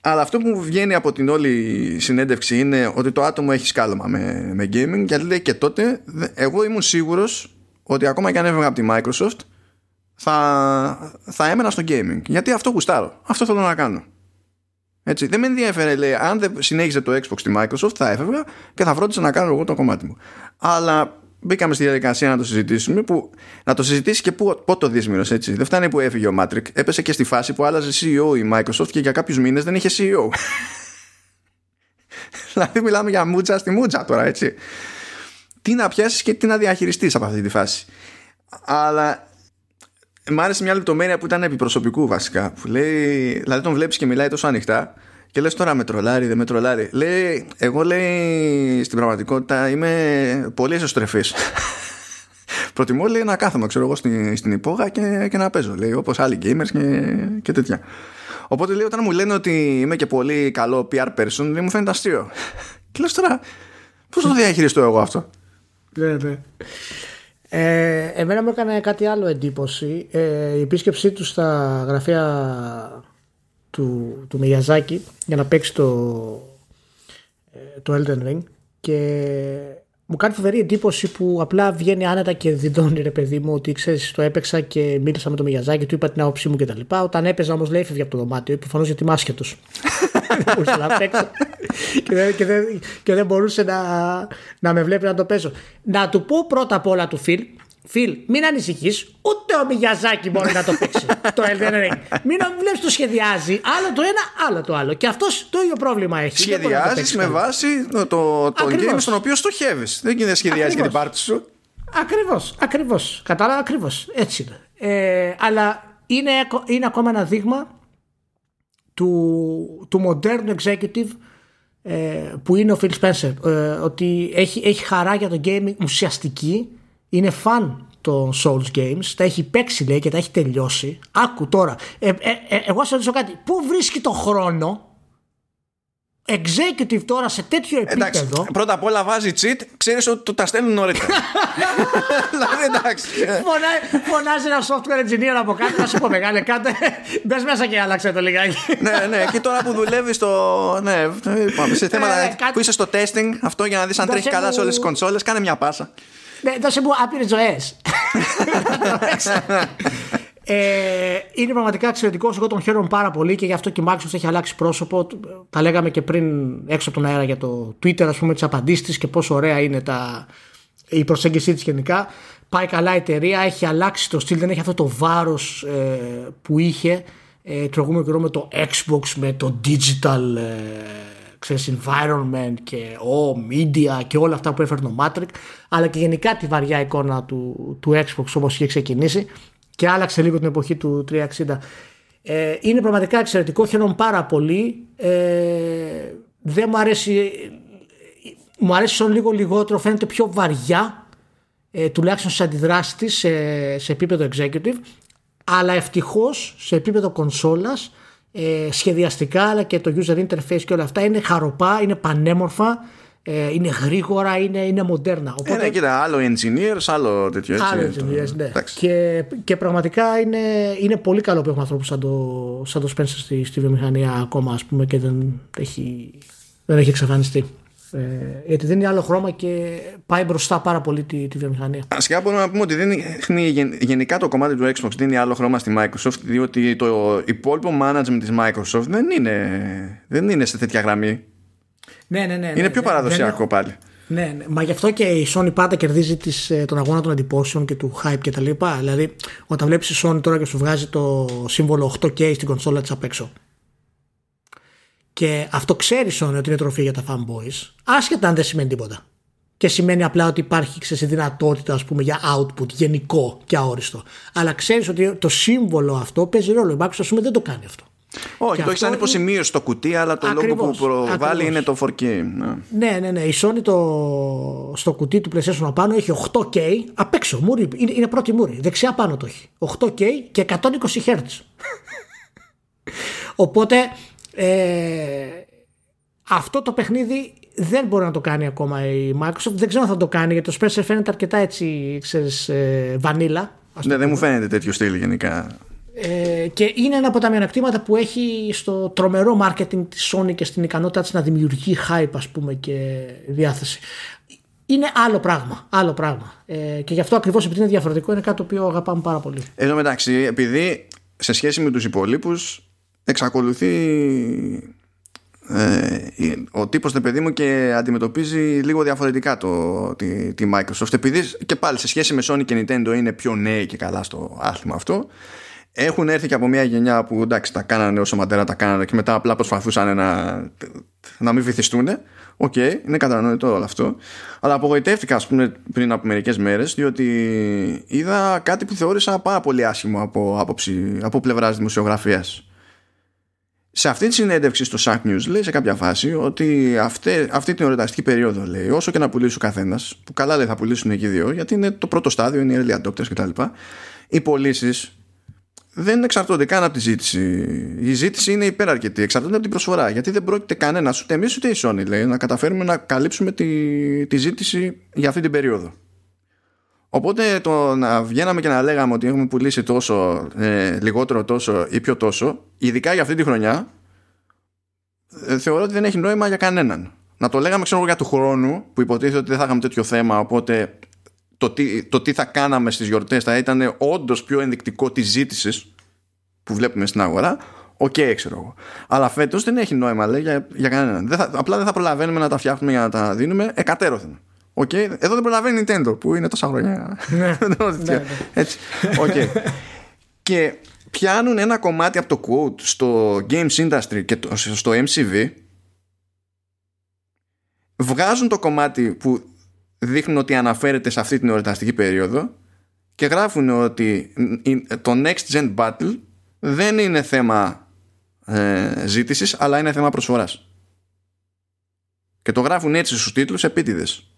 Αλλά αυτό που μου βγαίνει από την όλη συνέντευξη είναι ότι το άτομο έχει σκάλωμα με, με gaming γιατί λέει και τότε εγώ ήμουν σίγουρος ότι ακόμα και αν έβγα από τη Microsoft θα, θα έμενα στο gaming. Γιατί αυτό γουστάρω. Αυτό θέλω να κάνω. Έτσι. Δεν με ενδιαφέρε, λέει, αν δεν συνέχιζε το Xbox στη Microsoft, θα έφευγα και θα φρόντιζα να κάνω εγώ το κομμάτι μου. Αλλά μπήκαμε στη διαδικασία να το συζητήσουμε. Που, να το συζητήσεις και πότε το δύσμηρο, έτσι. Δεν φτάνει που έφυγε ο Matrix. Έπεσε και στη φάση που άλλαζε CEO η Microsoft και για κάποιους μήνες δεν είχε CEO. δηλαδή, μιλάμε για μούτσα στη μούτσα τώρα, έτσι. Τι να πιάσεις και τι να διαχειριστείς από αυτή τη φάση. Αλλά Μ' άρεσε μια λεπτομέρεια που ήταν επιπροσωπικού βασικά. Που λέει, δηλαδή τον βλέπεις και μιλάει τόσο ανοιχτά και λες τώρα με τρολάρι, δεν με τρολάρι. Λέει, εγώ λέει στην πραγματικότητα είμαι πολύ εσωστρεφής. Προτιμώ λέει να κάθομαι ξέρω εγώ στην, στην υπόγα και, και να παίζω. Λέει όπως άλλοι gamers και, και τέτοια. Οπότε λέει όταν μου λένε ότι είμαι και πολύ καλό PR person, δεν μου φαίνεται αστείο. και λες τώρα, πώς το διαχειριστώ εγώ αυτό; Ναι, ναι. Ε, εμένα μου έκανε κάτι άλλο εντύπωση. Ε, η επίσκεψή του στα γραφεία του, του Μιαζάκη για να παίξει το, ε, το Elden Ring και μου κάνει φοβερή εντύπωση που απλά βγαίνει άνετα και διδώνει ρε παιδί μου ότι ξέρεις, το έπαιξα και μίλησα με τον Μιαζάκη, του είπα την άποψή μου κτλ. Όταν έπαιζα όμως λέει φεύγει από το δωμάτιο, προφανώς γιατί είμαι άσχετος. να παίξω και, δεν, και, δεν, και δεν μπορούσε να, να με βλέπει να το παίζω. Να του πω πρώτα απ' όλα του Φιλ, Φιλ, μην ανησυχείς, ούτε ο Μιγιαζάκη μπορεί να το παίξει το Elden Ring. Μην βλέπεις το σχεδιάζει, άλλο το ένα, άλλο το άλλο. Και αυτός το ίδιο πρόβλημα έχει. Σχεδιάζει με βάση το, το, το game στον οποίο στοχεύεις. Δεν γίνεται να σχεδιάζει για την πάρτι σου. Ακριβώς, ακριβώς. Κατάλαβα ακριβώς. Έτσι είναι. Ε, αλλά είναι, είναι ακόμα ένα δείγμα του, του μοντέρνου executive ε, που είναι ο Phil Spencer ε, ότι έχει, έχει χαρά για το gaming ουσιαστική είναι φαν των Souls Games τα έχει παίξει λέει και τα έχει τελειώσει άκου τώρα ε, ε, ε εγώ σε ρωτήσω κάτι πού βρίσκει το χρόνο executive τώρα σε τέτοιο επίπεδο; Εντάξει, πρώτα απ' όλα βάζει cheat, ξέρεις ότι το τα στέλνουν νωρίτερα. δηλαδή εντάξει. φωνάζει ένα software engineer από κάτω, να σου πω μεγάλε κάτω. Μπες μέσα και άλλαξε το λιγάκι. ναι, ναι, και τώρα που δουλεύει στο. Ναι, σε θέματα ε, που είσαι στο testing, αυτό για να δεις αν τρέχει καλά σε όλες τις κονσόλες, κάνε μια πάσα. Ναι, δώσε μου άπειρες ζωές. Ε, είναι πραγματικά εξαιρετικό. Εγώ τον χαίρομαι πάρα πολύ και γι' αυτό και η Microsoft έχει αλλάξει πρόσωπο. Τα λέγαμε και πριν έξω από τον αέρα για το Twitter, ας πούμε, τις απαντήσεις και πόσο ωραία είναι τα, η προσέγγιση της γενικά. Πάει καλά η εταιρεία, έχει αλλάξει το στυλ, δεν έχει αυτό το βάρος ε, που είχε ε, προηγούμενο καιρό με το Xbox, με το digital ε, ξέρεις, environment και oh, media και όλα αυτά που έφερε το Matrix αλλά και γενικά τη βαριά εικόνα του, του Xbox όπως είχε ξεκινήσει και άλλαξε λίγο την εποχή του 360 ε, είναι πραγματικά εξαιρετικό χαίρομαι πάρα πολύ. Ε, δεν μου αρέσει μου αρέσει σαν λίγο λιγότερο φαίνεται πιο βαριά ε, τουλάχιστον σε αντιδράσεις της σε, σε επίπεδο executive αλλά ευτυχώς σε επίπεδο κονσόλας ε, σχεδιαστικά αλλά και το user interface και όλα αυτά είναι χαροπά, είναι πανέμορφα ε, είναι γρήγορα, είναι, είναι μοντέρνα. Οπότε... Ε, ναι, κοίτα, άλλο engineers, άλλο τέτοιο έτσι. Άλλο engineers, ναι. Και, και πραγματικά είναι, είναι πολύ καλό που έχουμε ανθρώπους σαν το, σαν το Spencer στη, στη βιομηχανία ακόμα, ας πούμε, και δεν έχει, δεν έχει εξαφανιστεί. Ε, γιατί δίνει άλλο χρώμα και πάει μπροστά πάρα πολύ τη, τη βιομηχανία. Ασχετικά μπορούμε να πούμε ότι δίνει, γενικά το κομμάτι του Xbox δίνει άλλο χρώμα στη Microsoft διότι το υπόλοιπο management της Microsoft δεν είναι, δεν είναι σε τέτοια γραμμή. Ναι, ναι, ναι. Είναι ναι, πιο ναι, παραδοσιακό πάλι. Ναι, ναι, μα γι' αυτό και η Sony πάντα κερδίζει τις, ε, τον αγώνα των εντυπώσεων και του hype και τα λοιπά. Δηλαδή, όταν βλέπεις η Sony τώρα και σου βγάζει το σύμβολο 8K στην κονσόλα της απ' έξω και αυτό ξέρεις Sony ότι είναι τροφή για τα fanboys, άσχετα αν δεν σημαίνει τίποτα. Και σημαίνει απλά ότι υπάρχει ξέρεις, δυνατότητα ας πούμε, για output γενικό και αόριστο. Αλλά ξέρεις ότι το σύμβολο αυτό παίζει ρόλο. Η Microsoft πούμε, δεν το κάνει αυτό. Όχι, το έχεις σαν υποσημείωση στο κουτί, αλλά το ακριβώς, λόγο που προβάλλει ακριβώς. είναι το 4K. Ναι. ναι, ναι, ναι. Η Sony το, στο κουτί του PlayStation απάνω έχει 8K απ' έξω. Μούρι, είναι, είναι πρώτη μούρη. Δεξιά πάνω το έχει. 8K και 120 Hz. Οπότε ε, αυτό το παιχνίδι δεν μπορεί να το κάνει ακόμα η Microsoft. Δεν ξέρω αν θα το κάνει γιατί το Spencer φαίνεται αρκετά έτσι, ξέρεις, ε, βανίλα. Ναι, δεν μου φαίνεται τέτοιο στυλ γενικά. Ε, και είναι ένα από τα μειονεκτήματα που έχει στο τρομερό marketing της Sony και στην ικανότητά της να δημιουργεί hype ας πούμε και διάθεση. Είναι άλλο πράγμα. Άλλο πράγμα. Ε, και γι' αυτό ακριβώς επειδή είναι διαφορετικό είναι κάτι το οποίο αγαπάμε πάρα πολύ. Εδώ μεταξύ, επειδή σε σχέση με τους υπόλοιπους εξακολουθεί ε, ο τύπος του παιδί μου και αντιμετωπίζει λίγο διαφορετικά το, τη, τη Microsoft. Επειδή και πάλι σε σχέση με Sony και Nintendo είναι πιο νέοι και καλά στο άθλημα αυτό έχουν έρθει και από μια γενιά που εντάξει τα κάνανε όσο μαντάρα τα κάνανε και μετά απλά προσπαθούσαν να, να μην βυθιστούν OK, okay, είναι κατανοητό όλο αυτό. Αλλά απογοητεύτηκα, ας πούμε, πριν από μερικές μέρες, διότι είδα κάτι που θεώρησα πάρα πολύ άσχημο από, άποψη, από πλευράς δημοσιογραφίας σε αυτή τη συνέντευξη στο Sack News λέει σε κάποια φάση ότι αυτή, αυτή την εορταστική περίοδο λέει όσο και να πουλήσει ο καθένας, που καλά λέει θα πουλήσουν εκεί δύο γιατί είναι το πρώτο στάδιο, είναι οι early adopters κτλ. Οι πωλήσεις δεν εξαρτώνται καν από τη ζήτηση. Η ζήτηση είναι υπεραρκετή, εξαρτώνται από την προσφορά. Γιατί δεν πρόκειται κανένας, ούτε εμείς ούτε η Sony, λέει, να καταφέρουμε να καλύψουμε τη, τη ζήτηση για αυτή την περίοδο. Οπότε το να βγαίναμε και να λέγαμε ότι έχουμε πουλήσει τόσο, ε, λιγότερο τόσο ή πιο τόσο, ειδικά για αυτή τη χρονιά, ε, θεωρώ ότι δεν έχει νόημα για κανέναν. Να το λέγαμε ξέρω για του χρόνου, που υποτίθεται ότι δεν θα είχαμε τέτοιο θέμα, οπότε το τι, το τι θα κάναμε στις γιορτές θα ήταν όντως πιο ενδεικτικό της ζήτησης που βλέπουμε στην αγορά, OK, okay, ξέρω εγώ. Αλλά φέτος δεν έχει νόημα λέει, για, για κανέναν. Δεν θα, απλά δεν θα προλαβαίνουμε να τα φτιάχνουμε για να τα δίνουμε εκατέρωθεν. Okay. Εδώ δεν προλαβαίνει η Nintendo που είναι τόσα χρόνια. Ναι. Ναι, ναι. Έτσι. Okay. και πιάνουν ένα κομμάτι από το quote στο games industry και στο MCV βγάζουν το κομμάτι που δείχνουν ότι αναφέρεται σε αυτή την εορταστική περίοδο και γράφουν ότι το next gen battle δεν είναι θέμα ε, ζήτησης αλλά είναι θέμα προσφοράς και το γράφουν έτσι στους τίτλους επίτηδες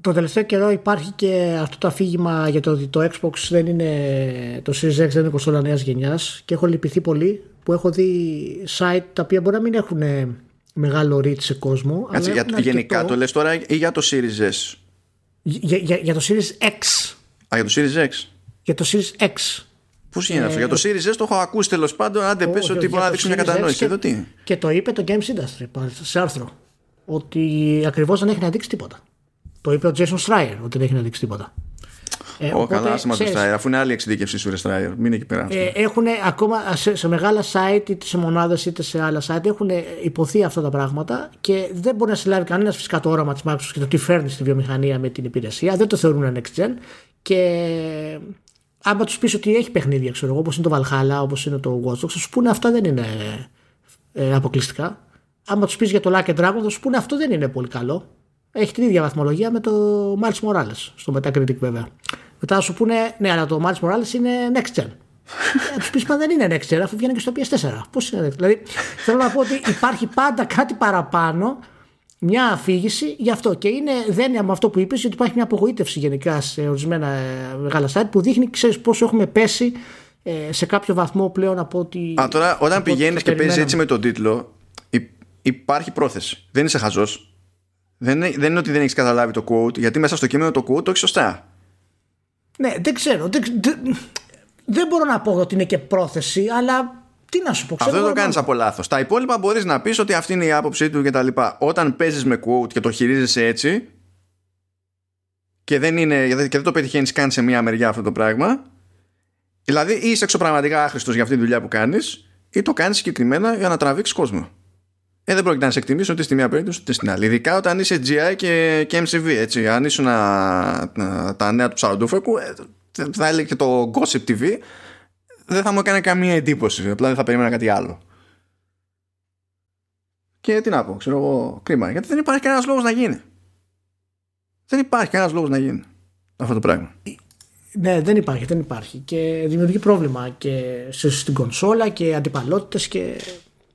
το τελευταίο καιρό υπάρχει και αυτό το αφήγημα για το ότι το Xbox δεν είναι το Series X δεν είναι κονσόλα νέας γενιάς και έχω λυπηθεί πολύ που έχω δει site τα οποία μπορεί να μην έχουν μεγάλο reach σε κόσμο Κάτσε, για, γενικά το λες τώρα ή για το Series S; Για, για, για το Series X Α για το Series X Για το Series X Πώς γίνεται αυτό, για το ε, Series S το έχω ακούσει τέλος πάντων. Άντε, πες ότι μπορεί να δείξει μια κατανόηση. Εδώ τι; Και το είπε το Games Industry σε άρθρο. Ότι ακριβώς δεν έχει να δείξει τίποτα. Το είπε ο Jason Schreier ότι δεν έχει να δείξει τίποτα. Ε, oh, καλά, άσε μας Schreier, αφού είναι άλλη εξειδίκευση σου Schreier, μην εκεί πέρα. Ε, έχουν ακόμα σε, σε, μεγάλα site, είτε σε μονάδες είτε σε άλλα site, έχουν υποθεί αυτά τα πράγματα και δεν μπορεί να συλλάβει κανένας φυσικά το όραμα της Microsoft και το τι φέρνει στη βιομηχανία με την υπηρεσία. Δεν το θεωρούν next gen και άμα τους πεις ότι έχει παιχνίδια, ξέρω εγώ, όπως είναι το Valhalla, όπως είναι το Watch Dogs, θα σου πούνε αυτά δεν είναι ε, αποκλειστικά. Άμα τους πεις για το Lucky Dragon, θα σου πούνε αυτό δεν είναι πολύ καλό. Έχει την ίδια βαθμολογία με το Miles Morales, στο Metacritic βέβαια. Μετά θα σου πούνε, ναι, αλλά το Miles Morales είναι next gen. Ε, τους πεις, μα δεν είναι next gen, αφού βγαίνει και στο PS4. Πώς είναι, δηλαδή, θέλω να πω ότι υπάρχει πάντα κάτι παραπάνω μια αφήγηση γι' αυτό. Και είναι δένεια με αυτό που είπες, ότι υπάρχει μια απογοήτευση γενικά σε ορισμένα ε, μεγάλα site που δείχνει, ξέρεις πόσο έχουμε πέσει ε, σε κάποιο βαθμό πλέον από ότι. Α, τώρα όταν πηγαίνεις και παίζεις έτσι με τον τίτλο, υπάρχει πρόθεση. Δεν είσαι χαζός. Δεν, είναι, δεν είναι ότι δεν έχεις καταλάβει το quote, γιατί μέσα στο κείμενο το quote το έχεις σωστά. Ναι, δεν ξέρω. Δεν, δεν, δεν μπορώ να πω ότι είναι και πρόθεση, αλλά τι να σου πω, ξέρω. Αυτό δεν το κάνεις από λάθος. Τα υπόλοιπα μπορείς να πεις ότι αυτή είναι η άποψή του κτλ. Όταν παίζεις με quote και το χειρίζεσαι έτσι και δεν, είναι, και δεν το πετυχαίνεις καν σε μία μεριά αυτό το πράγμα, δηλαδή ή είσαι εξωπραγματικά άχρηστος για αυτή τη δουλειά που κάνεις, ή το κάνεις συγκεκριμένα για να τραβήξεις κόσμο. Ε, δεν πρόκειται να σε εκτιμήσει ούτε στη μία περίπτωση ούτε στην άλλη. Ειδικά όταν είσαι GI και, και MCV. Έτσι. Αν ήσουν τα νέα του Ψαροντούφεκου, ε, θα έλεγε και το Gossip TV, δεν θα μου έκανε καμία εντύπωση. Απλά δεν θα περίμενα κάτι άλλο. Και τι να πω, ξέρω εγώ, κρίμα. Γιατί δεν υπάρχει κανένας λόγος να γίνει. Δεν υπάρχει κανένας λόγος να γίνει αυτό το πράγμα. Ναι, δεν υπάρχει, δεν υπάρχει. Και δημιουργεί πρόβλημα και στην κονσόλα και αντιπαλότητες και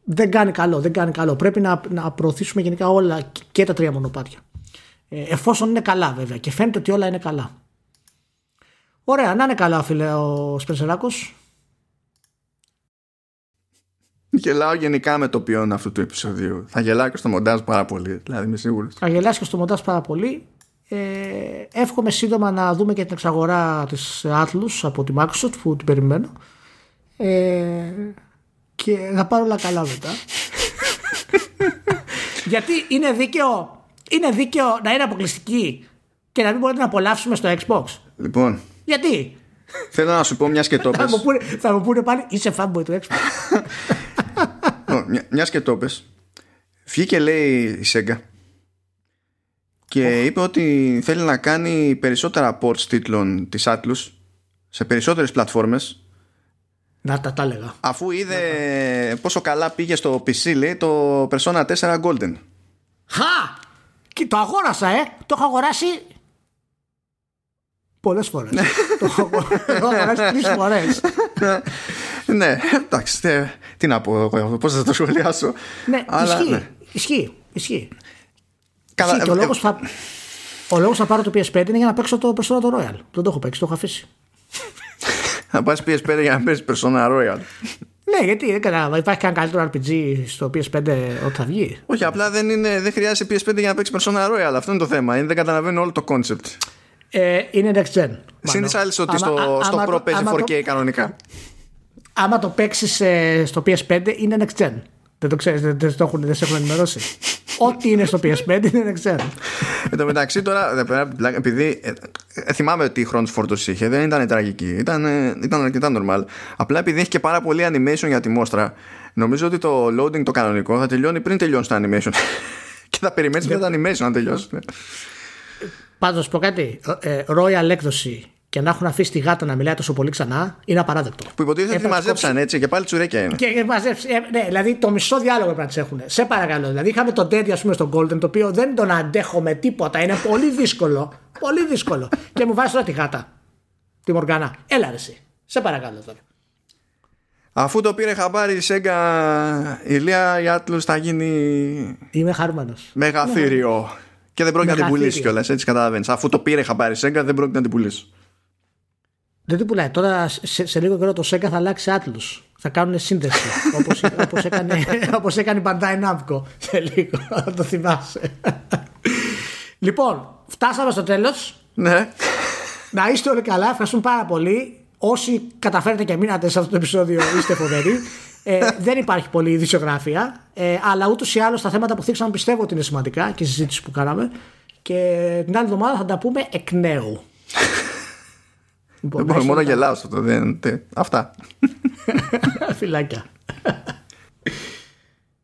δεν κάνει καλό. Δεν κάνει καλό. Πρέπει να, να προωθήσουμε γενικά όλα και τα τρία μονοπάτια. Ε, εφόσον είναι καλά βέβαια και φαίνεται ότι όλα είναι καλά. Ωραία, να είναι καλά φίλε ο Σπενσεράκος. Γελάω γενικά με το ποιόν αυτού του επεισοδίου. Θα γελάω και στο μοντάζ πάρα πολύ, δηλαδή είμαι σίγουρος. Θα γελάσει και στο μοντάζ πάρα πολύ. Ε, εύχομαι σύντομα να δούμε και την εξαγορά της Atlas από τη Microsoft που την περιμένω. Ε, και θα πάρω όλα καλά μετά. Γιατί είναι δίκαιο, είναι δίκαιο να είναι αποκλειστική και να μην μπορείτε να απολαύσουμε στο Xbox. Λοιπόν. Γιατί; Θέλω να σου πω μιας και το θα, μου πούνε, θα μου πούνε πάλι είσαι fanboy του Xbox. μια, μιας και το Βγήκε λέει η Sega και είπε ότι θέλει να κάνει περισσότερα ports τίτλων της Atlus σε περισσότερες πλατφόρμες να τα τα έλεγα. Αφού είδε πόσο καλά πήγε στο PC, λέει το Persona 4 Golden. Χα! Και το αγόρασα, ε! Το έχω αγοράσει πολλές φορές. Ναι. το έχω αγοράσει τρεις φορές. ναι, εντάξει, τι να πω εγώ, πώς θα το σχολιάσω. Ναι, Αλλά, ισχύει, ναι. ισχύει, ισχύει. Καλά, ισχύει. Και ο, ε, λόγος θα, ο λόγος θα πάρω το PS5 είναι για να παίξω το Persona το Royal. Δεν το έχω παίξει, το έχω αφήσει. Να πας PS5 για να παίζεις Persona Royal. Ναι, γιατί δεν κατάλαβα. Υπάρχει κανένα καλύτερο RPG στο PS5 όταν θα βγει. Όχι, απλά δεν, είναι, δεν χρειάζεσαι PS5 για να παίξεις Persona Royal. Αυτό είναι το θέμα. Είναι, δεν καταλαβαίνω όλο το concept. Ε, είναι next gen. Συν άλλη ότι άμα, στο, άμα, στο Pro παίζει 4K το, κανονικά. Άμα το παίξεις ε, στο PS5 είναι next gen. Δεν το ξέρεις, δεν, δεν, το έχουν, δεν σε έχουν ενημερώσει. Ό,τι είναι στο PS5 δεν ξέρω. Εν τω μεταξύ τώρα, επειδή ε, ε, θυμάμαι τι χρόνο φόρτωση είχε, δεν ήταν τραγική. Ήταν, ε, ήταν αρκετά normal. Απλά επειδή έχει και πάρα πολύ animation για τη μόστρα, νομίζω ότι το loading το κανονικό θα τελειώνει πριν τελειώσει το animation. και θα περιμένεις μετά το animation να τελειώσει. Πάντως πω κάτι. Royal έκδοση και να έχουν αφήσει τη γάτα να μιλάει τόσο πολύ ξανά είναι απαράδεκτο. Που υποτίθεται ότι μαζέψαν έτσι και πάλι τσουρέκια είναι. Και μαζέψαν. Ε, ναι, δηλαδή το μισό διάλογο πρέπει να τις έχουν. Σε παρακαλώ. Δηλαδή είχαμε τον Τέντι, ας πούμε, στον Golden, το οποίο δεν τον αντέχω με τίποτα. Είναι πολύ δύσκολο. πολύ δύσκολο. και μου βάζει τώρα τη γάτα. Τη Μοργάνα. Έλα ρε, εσύ. Σε παρακαλώ τώρα. Αφού το πήρε χαμπάρι η Σέγγα, η Λία η Άτλου θα γίνει. Είμαι χαρούμενος. Μεγαθύριο. Και δεν πρόκειται να την πουλήσει κιόλας, έτσι καταλαβαίνεις. Αφού το πήρε χαμπάρι η Σέγγα, δεν πρόκειται να την πουλήσει. Δεν την πουλάει. Τώρα σε, σε λίγο καιρό το Sega θα αλλάξει άτλους. Θα κάνουν σύνδεση. όπως, όπως, έκανε, όπως έκανε η Bandai Namco. Σε λίγο. Θα το θυμάσαι. λοιπόν, φτάσαμε στο τέλος. Ναι. Να είστε όλοι καλά. Ευχαριστούμε πάρα πολύ. Όσοι καταφέρετε και μείνατε σε αυτό το επεισόδιο είστε φοβεροί. Ε, δεν υπάρχει πολλή ειδησιογράφεια. Ε, αλλά ούτως ή άλλως τα θέματα που θίξαμε πιστεύω ότι είναι σημαντικά και η συζήτηση που κάναμε. Και την άλλη εβδομάδα θα τα πούμε εκ νέου. Λοιπόν, δεν μπορώ μόνο να γελάω αυτό. Δεν... Αυτά. Φυλάκια.